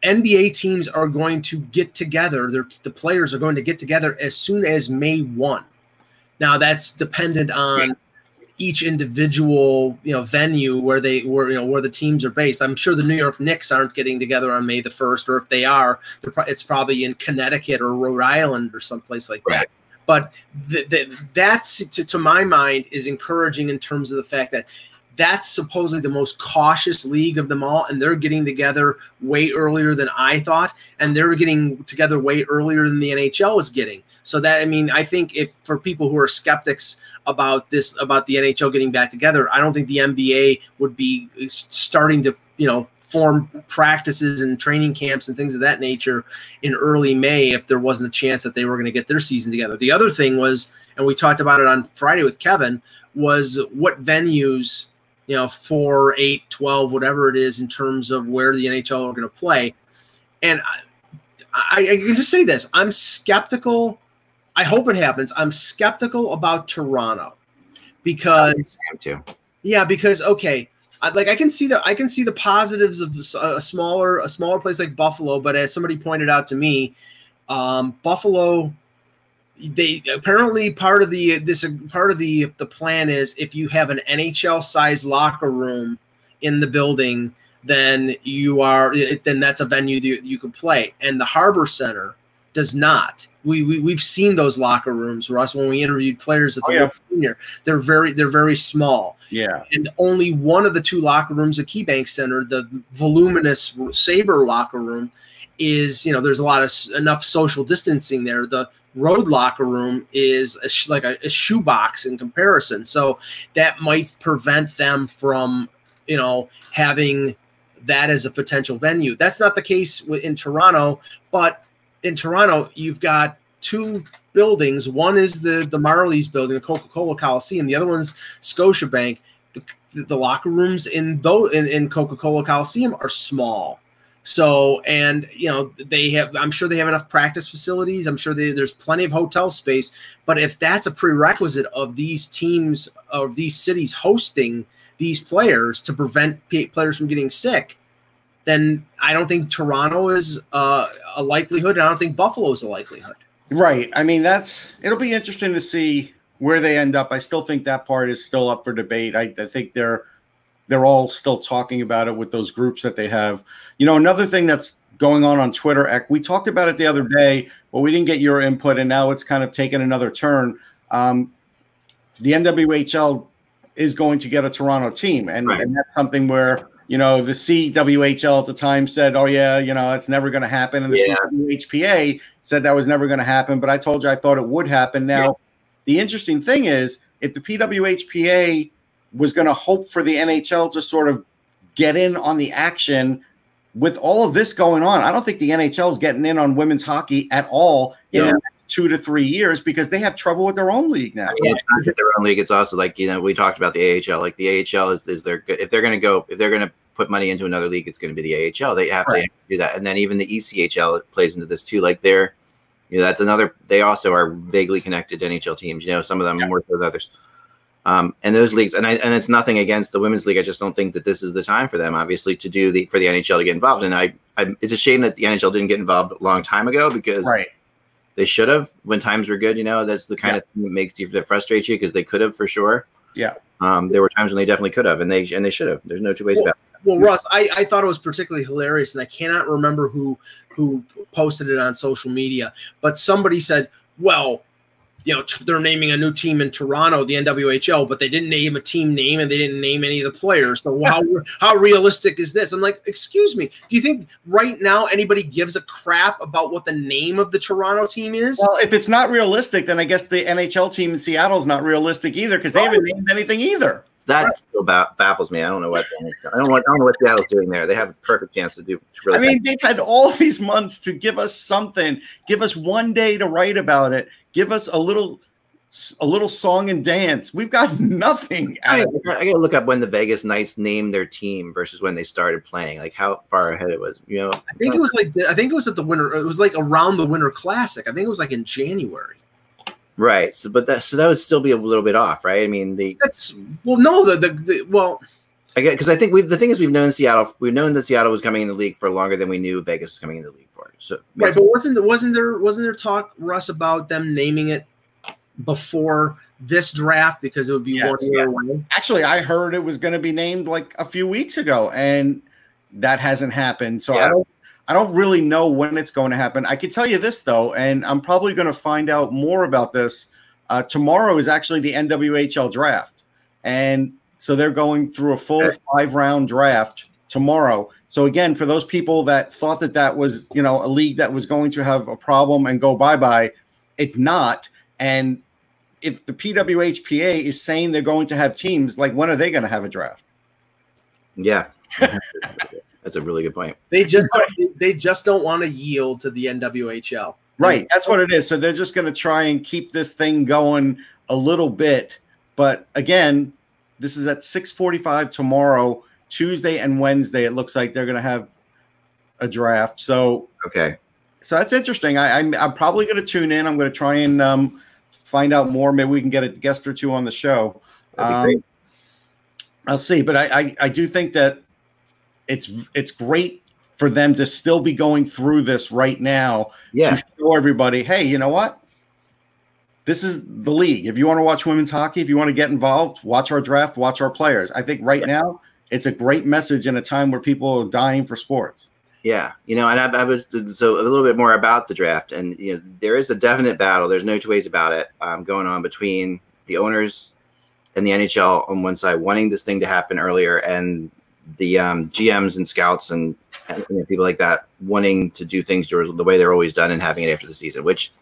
NBA teams are going to get together. They're, the players are going to get together as soon as May one. Now that's dependent on each individual you know venue where they where you know where the teams are based. I'm sure the New York Knicks aren't getting together on May the first, or if they are, pro- it's probably in Connecticut or Rhode Island or someplace like that. But th- th- that's to, to my mind is encouraging in terms of the fact that that's supposedly the most cautious league of them all, and they're getting together way earlier than I thought, and they're getting together way earlier than the NHL is getting. So that I mean, I think if for people who are skeptics about this about the NHL getting back together, I don't think the NBA would be uh, starting to you know form practices and training camps and things of that nature in early May if there wasn't a chance that they were going to get their season together. The other thing was, and we talked about it on Friday with Kevin, was what venues you know, four, eight, 12, whatever it is in terms of where the NHL are going to play. And I, I, I can just say this: I'm skeptical. I hope it happens. I'm skeptical about Toronto because yeah, because okay, I, like I can see the I can see the positives of a smaller a smaller place like Buffalo, but as somebody pointed out to me, um, Buffalo, they apparently part of the this part of the the plan is if you have an NHL size locker room in the building, then you are then that's a venue that you can play, and the Harbor Center does not. We, we we've seen those locker rooms, Russ, when we interviewed players at the Oh, yeah. World Junior. They're very they're very small Yeah. and only one of the two locker rooms at KeyBank Center, the voluminous Saber locker room, is you know there's a lot of enough social distancing there. The road locker room is a sh- like a, a shoebox in comparison, so that might prevent them from you know having that as a potential venue. That's not the case in Toronto, but in Toronto you've got two buildings. One is the the Marlies building, the Coca Cola Coliseum. The other one's Scotiabank. The, the locker rooms in both in, in Coca Cola Coliseum are small. So and you know they have. I'm sure they have enough practice facilities. I'm sure they, there's plenty of hotel space. But if that's a prerequisite of these teams of these cities hosting these players to prevent players from getting sick, then I don't think Toronto is uh, a likelihood. And I don't think Buffalo is a likelihood. Right. I mean, that's it'll be interesting to see where they end up. I still think that part is still up for debate. I, I think they're they're all still talking about it with those groups that they have. You know, another thing that's going on on Twitter, Eck, we talked about it the other day, but we didn't get your input, and now it's kind of taken another turn. Um, the NWHL is going to get a Toronto team, and, Right. and that's something where you know the CWHL at the time said, "Oh yeah, you know it's never going to happen," and the Yeah. HPA said that was never going to happen. But I told you I thought it would happen. Now, Yeah. the interesting thing is, if the PWHPA was going to hope for the NHL to sort of get in on the action with all of this going on, I don't think the NHL is getting in on women's hockey at all in Yeah. the next two to three years because they have trouble with their own league now. I mean, it's not just their own league. It's also like you know we talked about the AHL. Like the AHL is is their good if they're going to go if they're going to put money into another league, it's going to be the AHL. They have, Right. to do that, and then even the ECHL plays into this too. Like they're you know that's another. They also are vaguely connected to NHL teams. You know, some of them Yeah. more than others. Um, and those leagues, and I, and it's nothing against the women's league. I just don't think that this is the time for them, obviously, to do the for the NHL to get involved. And I, I it's a shame that the NHL didn't get involved a long time ago because Right. they should have when times were good. You know, that's the kind of thing that makes you that frustrates you because they could have for sure. Yeah. Um, there were times when they definitely could have, and they and they should have. There's no two ways Well, about. Well, Russ, I, I thought it was particularly hilarious, and I cannot remember who who posted it on social media, but somebody said, "Well, you know, they're naming a new team in Toronto, the NWHL, but they didn't name a team name and they didn't name any of the players. So how how realistic is this?" I'm like, "Excuse me, do you think right now anybody gives a crap about what the name of the Toronto team is?" Well, if it's not realistic, then I guess the NHL team in Seattle is not realistic either because they haven't named anything either. That still ba- baffles me. I don't know what I don't know what I don't know what Seattle's doing there. They have a perfect chance to do. To really I mean, they've had all *laughs* these months to give us something, give us one day to write about it, give us a little, a little song and dance. We've got *laughs* nothing. I, out of. I gotta look up when the Vegas Knights named their team versus when they started playing. Like how far ahead it was. You know, I think it was like I think it was at the winter. It was like around the Winter Classic. I think it was like in January. Right. So, but that so that would still be a little bit off, right? I mean, the That's well, no, the the, the well, I get because I think we the thing is we've known Seattle we've known that Seattle was coming in the league for longer than we knew Vegas was coming in the league for. So it right. But wasn't there wasn't there wasn't there talk Russ about them naming it before this draft because it would be Yes, one year? Actually, I heard it was going to be named like a few weeks ago, and that hasn't happened. So I don't, I don't really know when it's going to happen. I can tell you this though, and I'm probably going to find out more about this. Uh, tomorrow is actually the NWHL draft, and so they're going through a full five round draft tomorrow. So again, for those people that thought that that was you know a league that was going to have a problem and go bye bye, it's not. And if the PWHPA is saying they're going to have teams, like when are they going to have a draft? yeah, *laughs* that's a really good point. They just don't, they just don't want to yield to the NWHL. Right, that's what it is. So they're just going to try and keep this thing going a little bit. But again, this is at 6:45 tomorrow, Tuesday and Wednesday. It looks like they're going to have a draft. So Okay, So that's interesting. I, I'm, I'm probably going to tune in. I'm going to try and um, find out more. Maybe we can get a guest or two on the show. Um, I'll see, but I, I, I do think that it's it's great for them to still be going through this right now Yeah. to show everybody, hey, you know what? This is the league. If you want to watch women's hockey, if you want to get involved, watch our draft, watch our players. I think right now it's a great message in a time where people are dying for sports. Yeah, you know, and I, I was so a little bit more about the draft, and you know, there is a definite battle. There's no two ways about it um, going on between the owners and the NHL on one side wanting this thing to happen earlier, and the um, GMs and scouts and, and people like that wanting to do things the way they're always done and having it after the season. Which,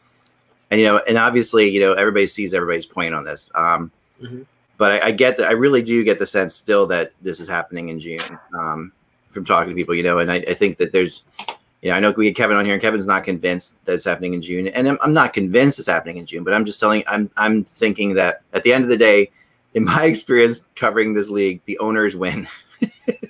and you know, and obviously, you know, everybody sees everybody's point on this. Um, Mhm. But I, I get that. I really do get the sense still that this is happening in June. Um, from talking to people, you know, and I, I think that there's, you know, I know we had Kevin on here, and Kevin's not convinced that it's happening in June, and I'm, I'm not convinced it's happening in June, but I'm just telling, I'm, I'm thinking that at the end of the day, in my *laughs* experience covering this league, the owners win.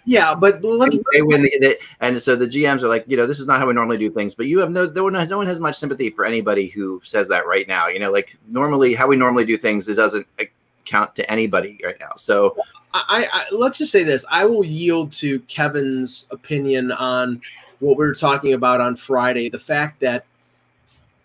Yeah, but let's they win, the, the, and so the GMs are like, you know, this is not how we normally do things, but you have no, no one, no one has much sympathy for anybody who says that right now. You know, like normally how we normally do things, it doesn't uh, count to anybody right now. So I, I let's just say this: I will yield to Kevin's opinion on what we were talking about on Friday. The fact that,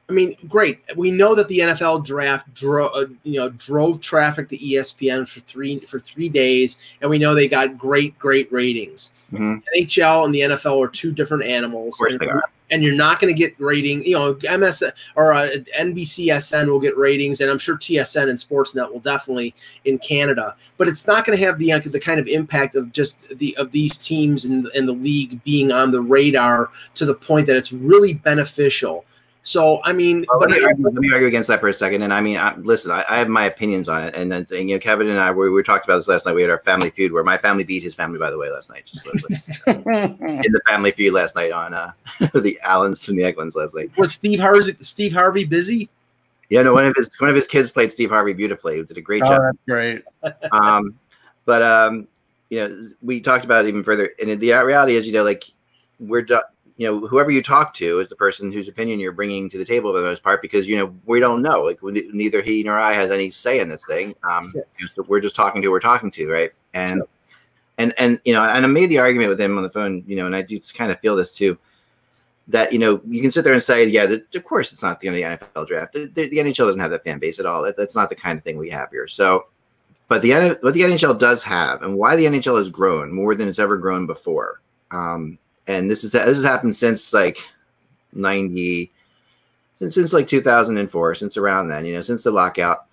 I mean, great. We know that the NFL draft drove, uh, you know, drove traffic to ESPN for three for three days, and we know they got great, great ratings. mhm, NHL and the NFL are two different animals. and, and you're not going to get rating. You know, MS or uh, NBCSN will get ratings, and I'm sure TSN and Sportsnet will definitely in Canada. But it's not going to have the uh, the kind of impact of just the of these teams in, in the league being on the radar to the point that it's really beneficial. So I mean, Well, but let, me I, argue, let me argue against that for a second. And I mean, I, listen, I, I have my opinions on it. And then, you know, Kevin and I, we, we talked about this last night. We had our family feud where my family beat his family, by the way, last night. Just *laughs* in the family feud last night on uh, *laughs* the Allens and the Eglins last night. was Steve Harvey Steve Harvey busy? Yeah, no, one of his one of his kids played Steve Harvey beautifully. He did a great oh, job. that's great. *laughs* um, but um, you know, we talked about it even further, and the reality is, you know, like we're, do- you know, whoever you talk to is the person whose opinion you're bringing to the table for the most part, because you know we don't know, like we, neither he nor I has any say in this thing. Um, Sure. just- we're just talking to who we're talking to, right? And and and you know, and I made the argument with him on the phone, you know, and I do kind of feel this too. That you know, you can sit there and say, yeah, that, of course, it's not the end of the NFL draft. The, the, the NHL doesn't have that fan base at all. That, that's not the kind of thing we have here. So, but the what the NHL does have, and why the NHL has grown more than it's ever grown before, um, and this is this has happened since like ninety, since, since like two thousand and four, since around then, you know, since the lockout.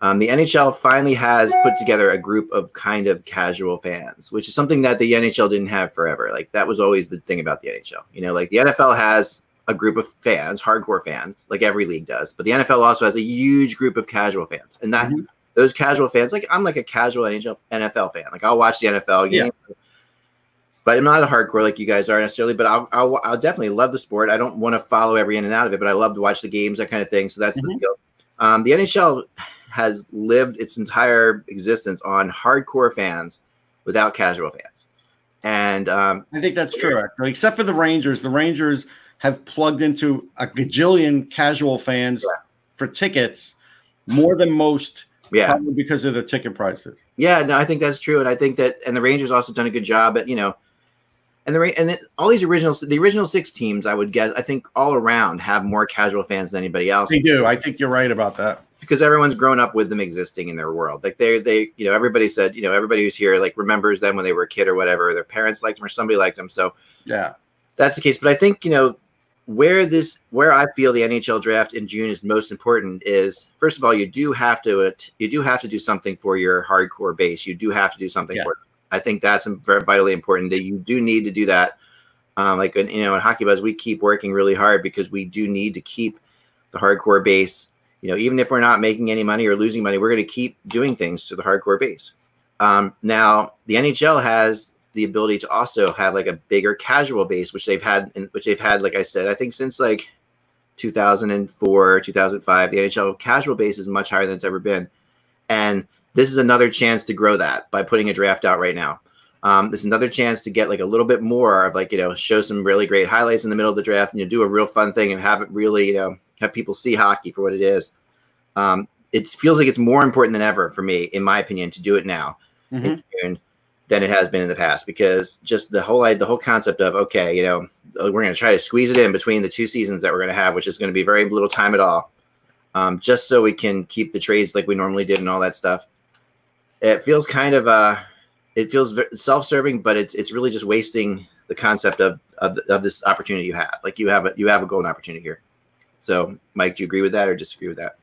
Um, the NHL finally has put together a group of kind of casual fans, which is something that the NHL didn't have forever. Like that was always the thing about the NHL. You know, like the NFL has a group of fans, hardcore fans, like every league does, but the NFL also has a huge group of casual fans, and that Mhm. those casual fans, like I'm like a casual NHL NFL fan. Like I'll watch the NFL game, but I'm not a hardcore like you guys are necessarily. But I'll, I'll I'll definitely love the sport. I don't want to follow every in and out of it, but I love to watch the games, that kind of thing. So that's the Mhm. deal. Um, the NHL has lived its entire existence on hardcore fans without casual fans, and um, I think that's true, actually. Except for the Rangers. The Rangers have plugged into a gajillion casual fans Yeah. for tickets more than most, yeah, probably because of their ticket prices. Yeah, no, I think that's true, and I think that, and the Rangers also done a good job at you know, and the and the, all these original the original six teams, I would guess, I think all around have more casual fans than anybody else They do. I think you're right about that. because everyone's grown up with them existing in their world. Like they they you know everybody said you know everybody who's here like remembers them when they were a kid or whatever. Their parents liked them or somebody liked them, so Yeah. that's the case. But I think you know where this where I feel the NHL draft in June is most important is first of all you do have to it, you do have to do something for your hardcore base. You do have to do something Yeah. for. I think that's vitally important that you do need to do that. Um, like you know in Hockey Buzz, we keep working really hard because we do need to keep the hardcore base. You know, even if we're not making any money or losing money, we're going to keep doing things to the hardcore base. Um, now, the NHL has the ability to also have like a bigger casual base, which they've had, in, which they've had, like I said, I think since like 2004, 2005, the NHL casual base is much higher than it's ever been, and this is another chance to grow that by putting a draft out right now. Um, this is another chance to get like a little bit more of like you know show some really great highlights in the middle of the draft and you know, do a real fun thing and have it really you know have people see hockey for what it is. Um, it feels like it's more important than ever for me, in my opinion, to do it now Mhm. in June than it has been in the past because just the whole the whole concept of okay, you know, uh, we're going to try to squeeze it in between the two seasons that we're going to have, which is going to be very little time at all, um, just so we can keep the trades like we normally did and all that stuff. It feels kind of uh, it feels self-serving, but it's it's really just wasting the concept of of, of this opportunity you have. Like you have a you have a golden opportunity here. So, Mike, do you agree with that or disagree with that?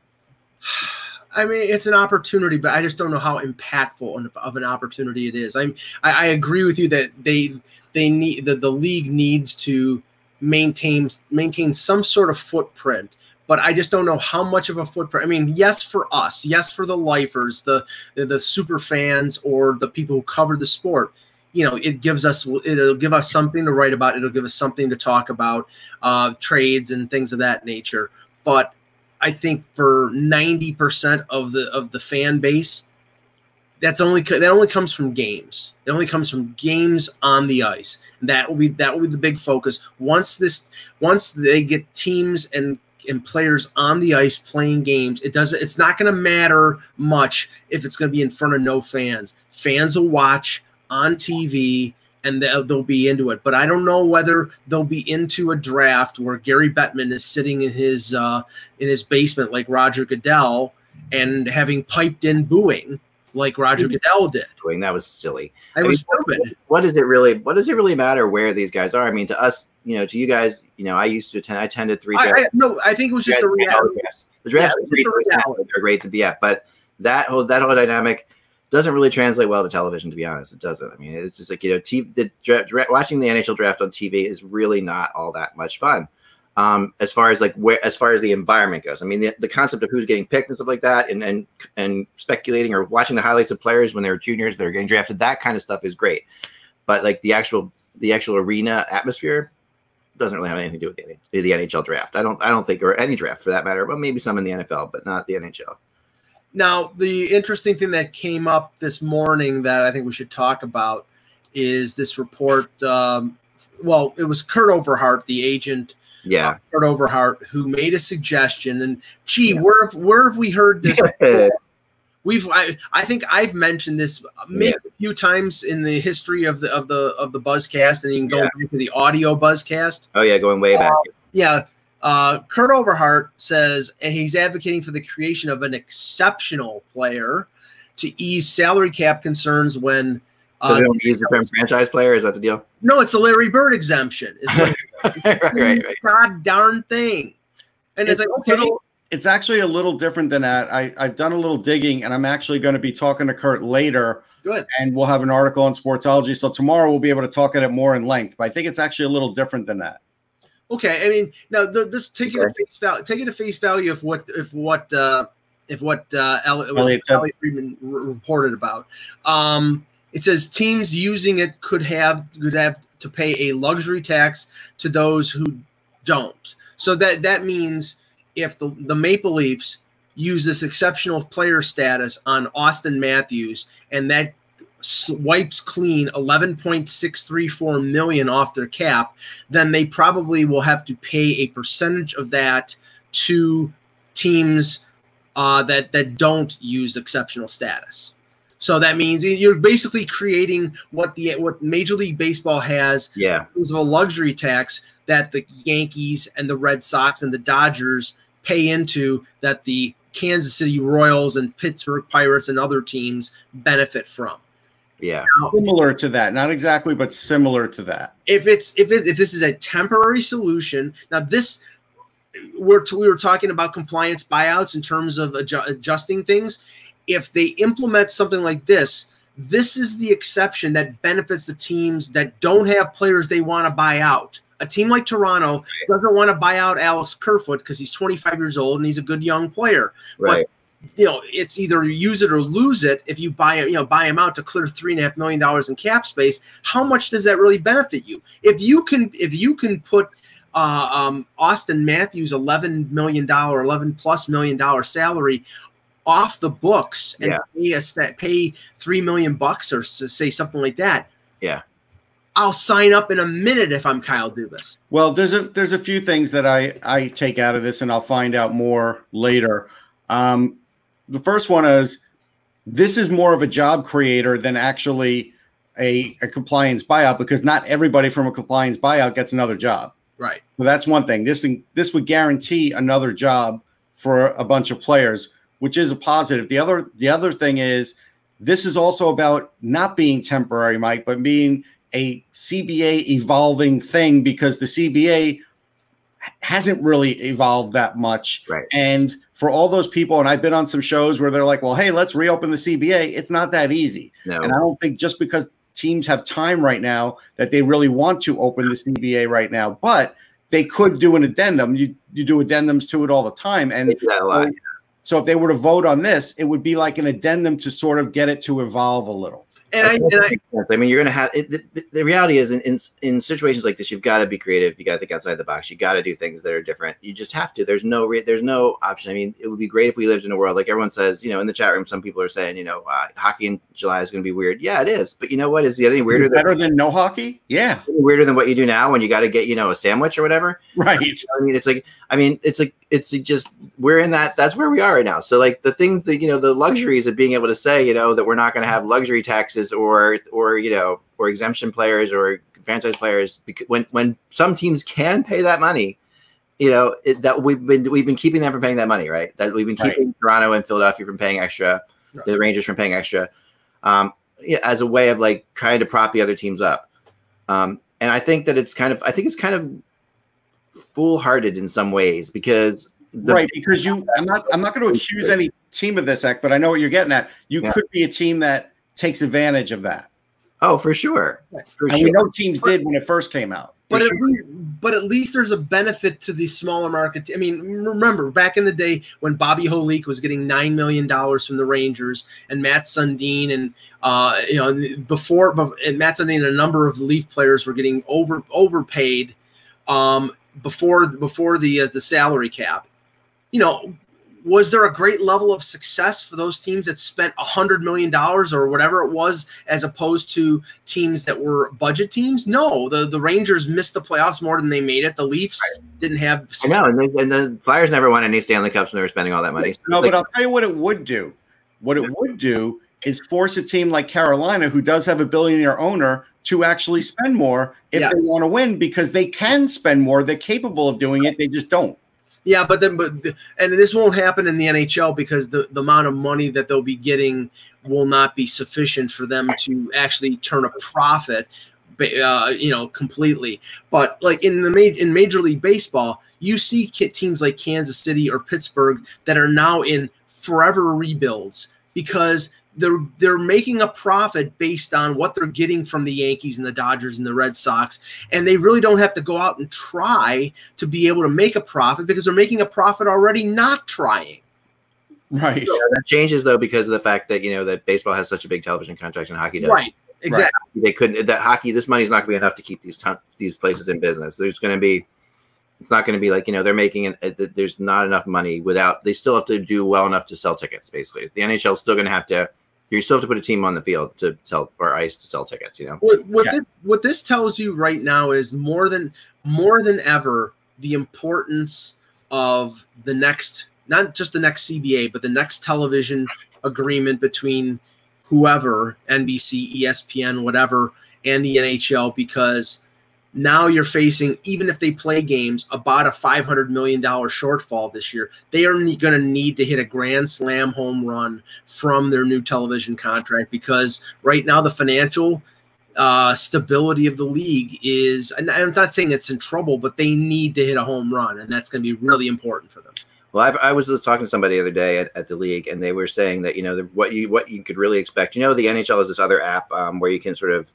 *sighs* I mean, it's an opportunity, but I just don't know how impactful of an opportunity it is. I'm, I, I agree with you that they, they need that the league needs to maintain maintain some sort of footprint, but I just don't know how much of a footprint. I mean, yes, for us, yes, for the lifers, the the, super fans, or the people who cover the sport. You know, it gives us it'll give us something to write about. It'll give us something to talk about, uh, trades and things of that nature. But I think for ninety percent of the of the fan base, that's only that only comes from games. It only comes from games on the ice. That will be that will be the big focus. Once this once they get teams and and players on the ice playing games, it doesn't. It's not going to matter much if it's going to be in front of no fans. Fans will watch on TV and they'll, they'll be into it. But I don't know whether they'll be into a draft where Gary Bettman is sitting in his uh, in his basement like Roger Goodell and having piped in booing like Roger Goodell did. Doing that was silly. I I was mean, stupid. what does it really what does it really matter where these guys are? I mean, to us, you know, to you guys, you know, I used to attend I attended three I. I, no, I think it was just a reality. the drafts. Yeah, are it's just a great. reality. They're great to be at, but that whole that whole dynamic doesn't really translate well to television. To be honest, it doesn't. I mean, it's just like you know, t- the dra- watching the NHL draft on TV is really not all that much fun. Um, as far as like where, as far as the environment goes, I mean, the, the concept of who's getting picked and stuff like that, and and and speculating or watching the highlights of players when they're juniors that are getting drafted, that kind of stuff is great. But like the actual the actual arena atmosphere doesn't really have anything to do with the, the NHL draft. I don't I don't think or any draft for that matter. but maybe some in the NFL, but not the NHL. Now, the interesting thing that came up this morning that I think we should talk about is this report. Um, well, it was Kurt Overhardt, the agent, Yeah. Kurt Overhardt, who made a suggestion. And gee, Yeah. where have where have we heard this? We've I, I think I've mentioned this maybe a few times in the history of the of the of the Buzzcast, and you can go Yeah. back to the audio Buzzcast. Oh yeah, going way back. Yeah. Uh, Kurt Overhardt says, and he's advocating for the creation of an exceptional player to ease salary cap concerns when. So Uh, they don't use the term franchise player. Is that the deal? no, it's a Larry Bird exemption. Is it is. right, right, right. God darn thing. And it's, It's like, okay, It's actually a little different than that. I, I've done a little digging, and I'm actually going to be talking to Kurt later, good. and we'll have an article on Sportsology. So tomorrow we'll be able to talk at it more in length. But I think it's actually a little different than that. Okay, I mean, now the, this take it at face value. Take it at face value of what if what uh, if what uh, Elliotte, what Elliotte. Elliotte Friedman r- reported about. Um, it says teams using it could have could have to pay a luxury tax to those who don't. So that that means if the the Maple Leafs use this exceptional player status on Auston Matthews and that wipes clean 11.634 million off their cap then they probably will have to pay a percentage of that to teams uh, that that don't use exceptional status. So that means you're basically creating what the what Major League Baseball has Yeah. in terms of a luxury tax that the Yankees and the Red Sox and the Dodgers pay into that the Kansas City Royals and Pittsburgh Pirates and other teams benefit from. Yeah. Similar to that, not exactly, but similar to that. if it's if it, if this is a temporary solution now this we're we were talking about compliance buyouts in terms of adju- adjusting things if they implement something like this this is the exception that benefits the teams that don't have players they want to buy out a team like toronto doesn't want to buy out alex kerfoot because he's 25 years old and he's a good young player Right. you know, it's either use it or lose it. If you buy you know, buy him out to clear three and a half million dollars in cap space, how much does that really benefit you? If you can, if you can put uh, um, Auston Matthews eleven million dollar, eleven plus million dollar salary off the books and Yeah. pay a set, pay three million bucks or say something like that. Yeah. I'll sign up in a minute if I'm Kyle Dubas. Well, there's a there's a few things that I I take out of this, and I'll find out more later. Um, the first one is this is more of a job creator than actually a, a compliance buyout because not everybody from a compliance buyout gets another job. Right. So that's one thing. This thing this would guarantee another job for a bunch of players, which is a positive. The other the other thing is this is also about not being temporary, Mike, but being a CBA evolving thing because the CBA hasn't really evolved that much. Right. And for all those people, and I've been on some shows where they're like, well, hey, let's reopen the CBA. It's not that easy. No. And I don't think just because teams have time right now that they really want to open the CBA right now, but they could do an addendum. You you do addendums to it all the time. And So if they were to vote on this, it would be like an addendum to sort of get it to evolve a little. And I, and I I mean, you're going to have it, the, the reality is in, in in situations like this, you've got to be creative. You got to think outside the box. You got to do things that are different. You just have to. There's no re- there's no option. I mean, it would be great if we lived in a world like everyone says. You know, in the chat room, some people are saying, you know, uh, hockey in July is going to be weird. Yeah, it is. But you know what? Is it any weirder than Better than no hockey? Yeah, any weirder than what you do now when you got to get you know a sandwich or whatever? right. I mean, it's like, I mean, it's like, it's just, we're in that, that's where we are right now. So, like, the things that, you know, the luxuries of being able to say, you know, that we're not going to have luxury taxes or, or, you know, or exemption players or franchise players, when, when some teams can pay that money, you know, it, that we've been, we've been keeping them from paying that money, right? That we've been Right. keeping Toronto and Philadelphia from paying extra, Right. the Rangers from paying extra, um, yeah, as a way of like trying to prop the other teams up. Um, and I think that it's kind of, I think it's kind of foolhardy in some ways because right because you i'm not i'm not going to accuse any team of this act but i know what you're getting at you Yeah. could be a team that takes advantage of that Oh, for sure, Right. for and sure. we know teams did when it first came out but For at, least, but at least there's a benefit to the smaller market. I mean, remember back in the day when Bobby Holik was getting nine million dollars from the Rangers and Mats Sundin and uh, you know before and Mats Sundin and a number of Leaf players were getting over overpaid um, before before the uh, the salary cap. You know, was there a great level of success for those teams that spent a hundred million dollars or whatever it was, as opposed to teams that were budget teams? No, the the Rangers missed the playoffs more than they made it. The Leafs didn't have. I know, and the, and the Flyers never won any Stanley Cups when they were spending all that money. So no it's but i'll tell you what it would do what it would do is force a team like carolina who does have a billionaire owner to actually spend more if Yes. they want to win because they can spend more they're capable of doing it they just don't Yeah, but then, but and this won't happen in the NHL because the the amount of money that they'll be getting will not be sufficient for them to actually turn a profit. Uh, you know, completely. But like in the ma- in Major League Baseball, you see teams like Kansas City or Pittsburgh that are now in forever rebuilds because they're they're making a profit based on what they're getting from the Yankees and the Dodgers and the Red Sox, and they really don't have to go out and try to be able to make a profit because they're making a profit already not trying. right Yeah, that changes though because of the fact that you know that baseball has such a big television contract and hockey does. Right. Exactly. They couldn't. That hockey, this money's not going to be enough to keep these ton, these places in business. There's going to be. It's not going to be like you know they're making it. Uh, it- There's not enough money without. They still have to do well enough to sell tickets. Basically, the NHL is still going to have to. You still have to put a team on the field to sell or ice to sell tickets. You know. What, what Yeah. this what this tells you right now is more than more than ever the importance of the next not just the next CBA but the next television agreement between whoever NBC, ESPN, whatever, and the NHL because now you're facing even if they play games about a 500 million dollar shortfall this year they are going to need to hit a grand slam home run from their new television contract because right now the financial uh, stability of the league is, and I'm not saying it's in trouble, but they need to hit a home run, and that's going to be really important for them. Well, I've, I was just talking to somebody the other day at, at the league, and they were saying that you know the, what you what you could really expect. You know, the NHL has this other app um, where you can sort of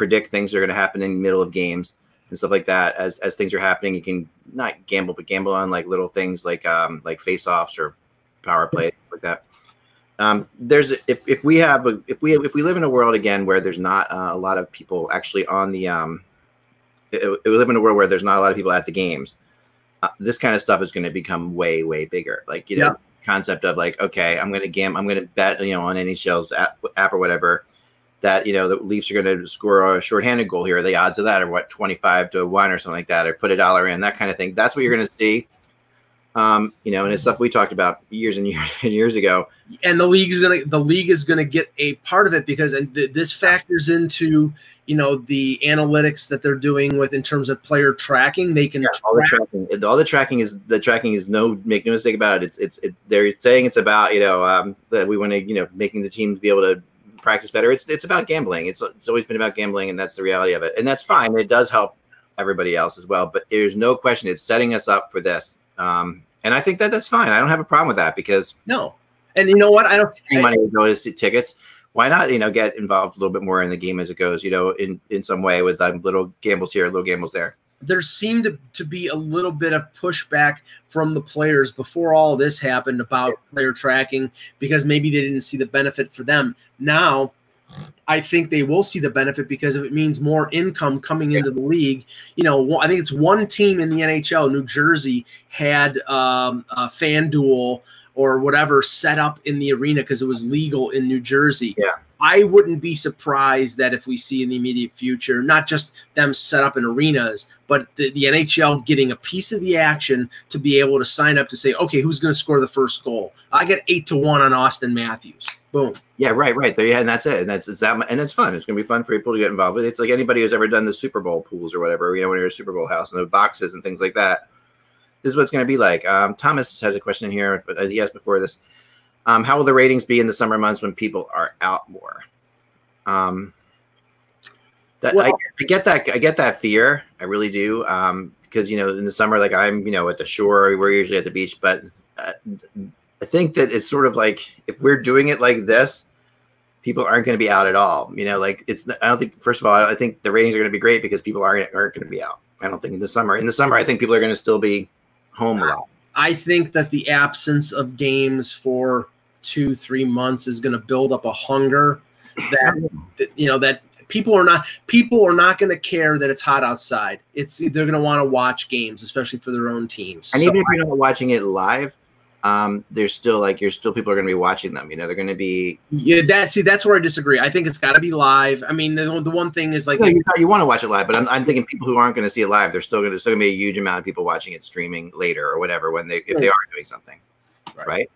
predict things that are going to happen in the middle of games and stuff like that. As as things are happening, you can not gamble, but gamble on like little things like um, like face offs or power play like that. Um, there's if, if we have a, if we if we live in a world again where there's not uh, a lot of people actually on the um, if if we live in a world where there's not a lot of people at the games uh, this kind of stuff is going to become way way bigger like you know Yeah. concept of like okay i'm going to gam i'm going to bet you know on nhl's app, app or whatever that you know the Leafs are going to score a shorthanded goal here. The odds of that are what twenty five to one or something like that, or put a dollar in that kind of thing. That's what you're going to see. Um, you know, and it's stuff we talked about years and *laughs* years and years ago. And the league is gonna the league is gonna get a part of it because and th- this factors into you know the analytics that they're doing with in terms of player tracking. They can Yeah, all the tracking, all the tracking is the tracking is no make no mistake about it. It's it's it, they're saying it's about you know um, that we want to you know making the teams be able to practice better. It's it's about gambling. It's it's always been about gambling, and that's the reality of it. And that's fine. It does help everybody else as well. But there's no question it's setting us up for this. Um, and I think that that's fine. I don't have a problem with that because no. And you know what? I don't. any money to go to see tickets. Why not, you know, get involved a little bit more in the game as it goes, you know, in in some way with um, little gambles here, little gambles there. There seemed to, to be a little bit of pushback from the players before all this happened about player tracking because maybe they didn't see the benefit for them. Now, I think they will see the benefit because if it means more income coming into the league. You know, I think it's one team in the NHL, New Jersey, had um, a FanDuel or whatever set up in the arena because it was legal in New Jersey. Yeah. I wouldn't be surprised that if we see in the immediate future, not just them set up in arenas, but the, the NHL getting a piece of the action to be able to sign up to say, okay, who's going to score the first goal? I get eight to one on Austin Matthews. Boom. Yeah, right, right. There, yeah, and that's it. And that's it's that, and it's fun. It's gonna be fun for people to get involved with. It's like anybody who's ever done the Super Bowl pools or whatever. You know, when you're a Super Bowl house and the boxes and things like that. This is what it's gonna be like. Um, Thomas has a question in here, but uh, he asked before this. Um, how will the ratings be in the summer months when people are out more? Um, that I, Well- I get that. I get that fear. I really do. Um, because you know, in the summer, like I'm, you know, at the shore. We're usually at the beach, but uh, I think that it's sort of like if we're doing it like this, people aren't going to be out at all. You know, like it's. I don't think. First of all, I think the ratings are going to be great because people aren't aren't going to be out. I don't think in the summer. In the summer, I think people are going to still be home a lot. I think that the absence of games for two, three months is going to build up a hunger that, that you know that people are not people are not going to care that it's hot outside. It's they're going to want to watch games, especially for their own teams. And So- even if you're not watching it live, um, there's still like you're still people are going to be watching them. You know, they're going to be. Yeah, that see, that's where I disagree. I think it's got to be live. I mean, the, the one thing is like, You, you, you want to watch it live, but I'm, I'm thinking people who aren't going to see it live, they're still going to still going to be a huge amount of people watching it streaming later or whatever when they if they are doing something, Right. right?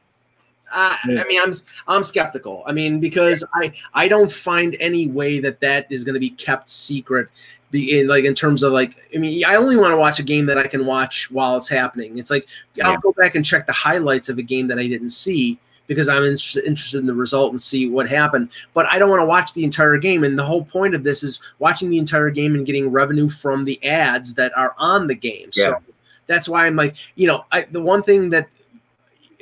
I, I mean, I'm I'm skeptical. I mean, because I I don't find any way that that is going to be kept secret. Be in like in terms of like, I mean, I only want to watch a game that I can watch while it's happening. It's like I'll go back and check the highlights of a game that I didn't see because I'm in- interested in the result and see what happened. But I don't want to watch the entire game. And the whole point of this is watching the entire game and getting revenue from the ads that are on the game. Yeah. So that's why I'm like, you know, I, the one thing that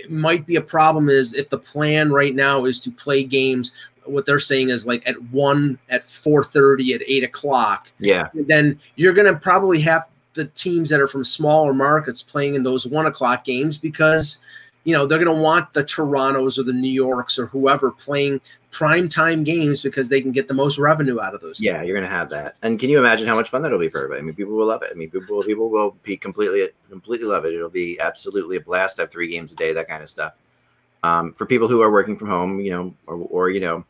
might be a problem is if the plan right now is to play games what they're saying is like at one at 4.30 at 8 o'clock Yeah, then you're going to probably have the teams that are from smaller markets playing in those one o'clock games because you know they're going to want the torontos or the new yorks or whoever playing prime time games because they can get the most revenue out of those yeah, you're going to have that. And can you imagine how much fun that'll be for everybody? I mean, people will love it. I mean, people people will be completely completely love it. It'll be absolutely a blast to have three games a day, that kind of stuff. Um, for people who are working from home, you know, or, or you know,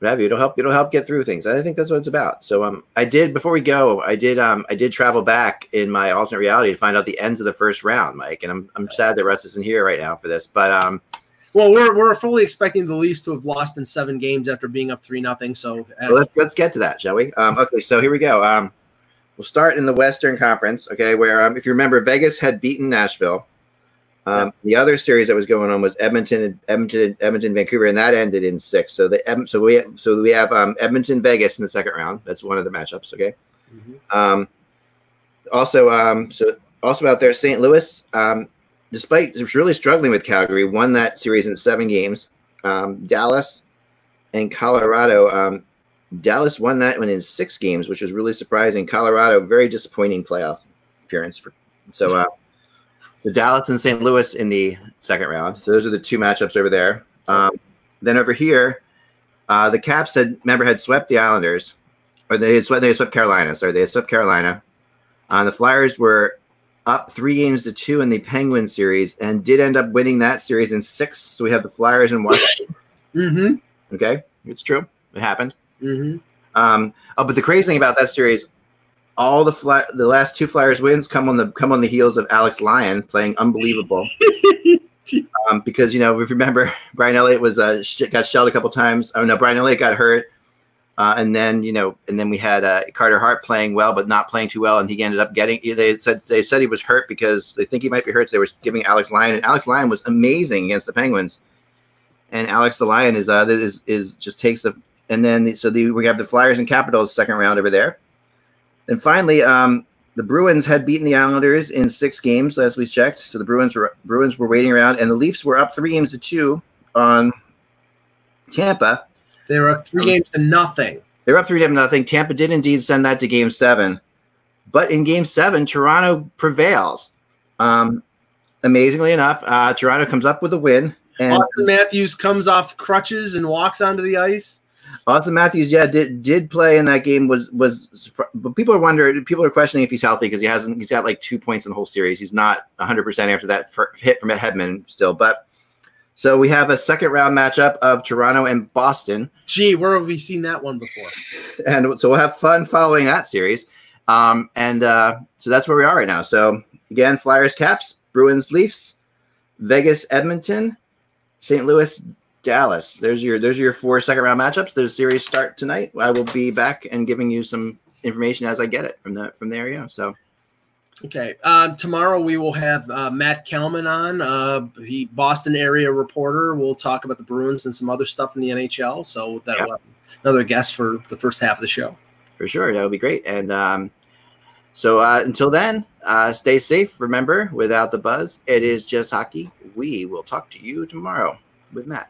what have you, it'll help. It'll help get through things. I think that's what it's about. So, um, I did before we go, I did um, I did travel back in my alternate reality to find out the ends of the first round, Mike. And I'm I'm sad that Russ isn't here right now for this, but um, well we're, we're fully expecting the leafs to have lost in seven games after being up three nothing so uh, Well, let's let's get to that, shall we? Um, okay, so here we go. Um, we'll start in the Western Conference. Okay, where um, if you remember, Vegas had beaten Nashville. Um, The other series that was going on was Edmonton, Edmonton, Edmonton, Vancouver, and that ended in six. So the so we so we have um, Edmonton, Vegas in the second round. That's one of the matchups. Okay. Mhm. Um, also, um, so also out there, St. Louis, um, despite really struggling with Calgary, won that series in seven games. Um, Dallas and Colorado, um, Dallas won that one in six games, which was really surprising. Colorado, very disappointing playoff appearance for so. *laughs* Uh, so Dallas and St. Louis in the second round. So those are the two matchups over there. Um, then over here, uh, the Caps had remember had swept the Islanders, or they had swept they had swept Carolina. Sorry, they had swept Carolina. Uh, the Flyers were up three games to two in the Penguin series and did end up winning that series in six. So we have the Flyers and Washington. *laughs* Mhm. Okay, it's true. It happened. hmm Um, oh, but the crazy thing about that series, all the fly, the last two Flyers wins come on the come on the heels of Alex Lyon playing unbelievable. *laughs* um, because you know, if you remember, *laughs* Brian Elliott was uh, got shelled a couple times. Oh no, Brian Elliott got hurt, uh, and then you know, and then we had uh, Carter Hart playing well, but not playing too well, and he ended up getting. They said they said he was hurt because they think he might be hurt. So they were giving Alex Lyon, and Alex Lyon was amazing against the Penguins. And Alex the Lion is uh is is just takes the and then so the, we have the Flyers and Capitals second round over there. And finally, um, the Bruins had beaten the Islanders in six games as we checked. So the Bruins were Bruins were waiting around, and the Leafs were up three games to two on Tampa. They were up three games to nothing. They were up three games to nothing. Tampa did indeed send that to Game Seven, but in Game Seven, Toronto prevails. Um, amazingly enough, uh, Toronto comes up with a win. And Auston Matthews comes off crutches and walks onto the ice. Auston Matthews, yeah, did did play in that game. Was was, but people are wondering, people are questioning if he's healthy because he hasn't. He's got like two points in the whole series. He's not 100 percent after that hit from a Hedman still. But so we have a second round matchup of Toronto and Boston, Gee, where have we seen that one before? *laughs* and so we'll have fun following that series. Um, and uh, so that's where we are right now. So again, Flyers, Caps, Bruins, Leafs, Vegas, Edmonton, St. Louis, Dallas. There's your there's your four second round matchups. Those series start tonight. I will be back and giving you some information as I get it from the from the area. So Okay. Uh, tomorrow we will have uh, Matt Kalman on, uh, he Boston area reporter. We'll talk about the Bruins and some other stuff in the NHL. So that Yeah. another guest for the first half of the show. for sure, that would be great. And um, so uh, until then, uh, stay safe. Remember, without the buzz, it is just hockey. We will talk to you tomorrow with Matt.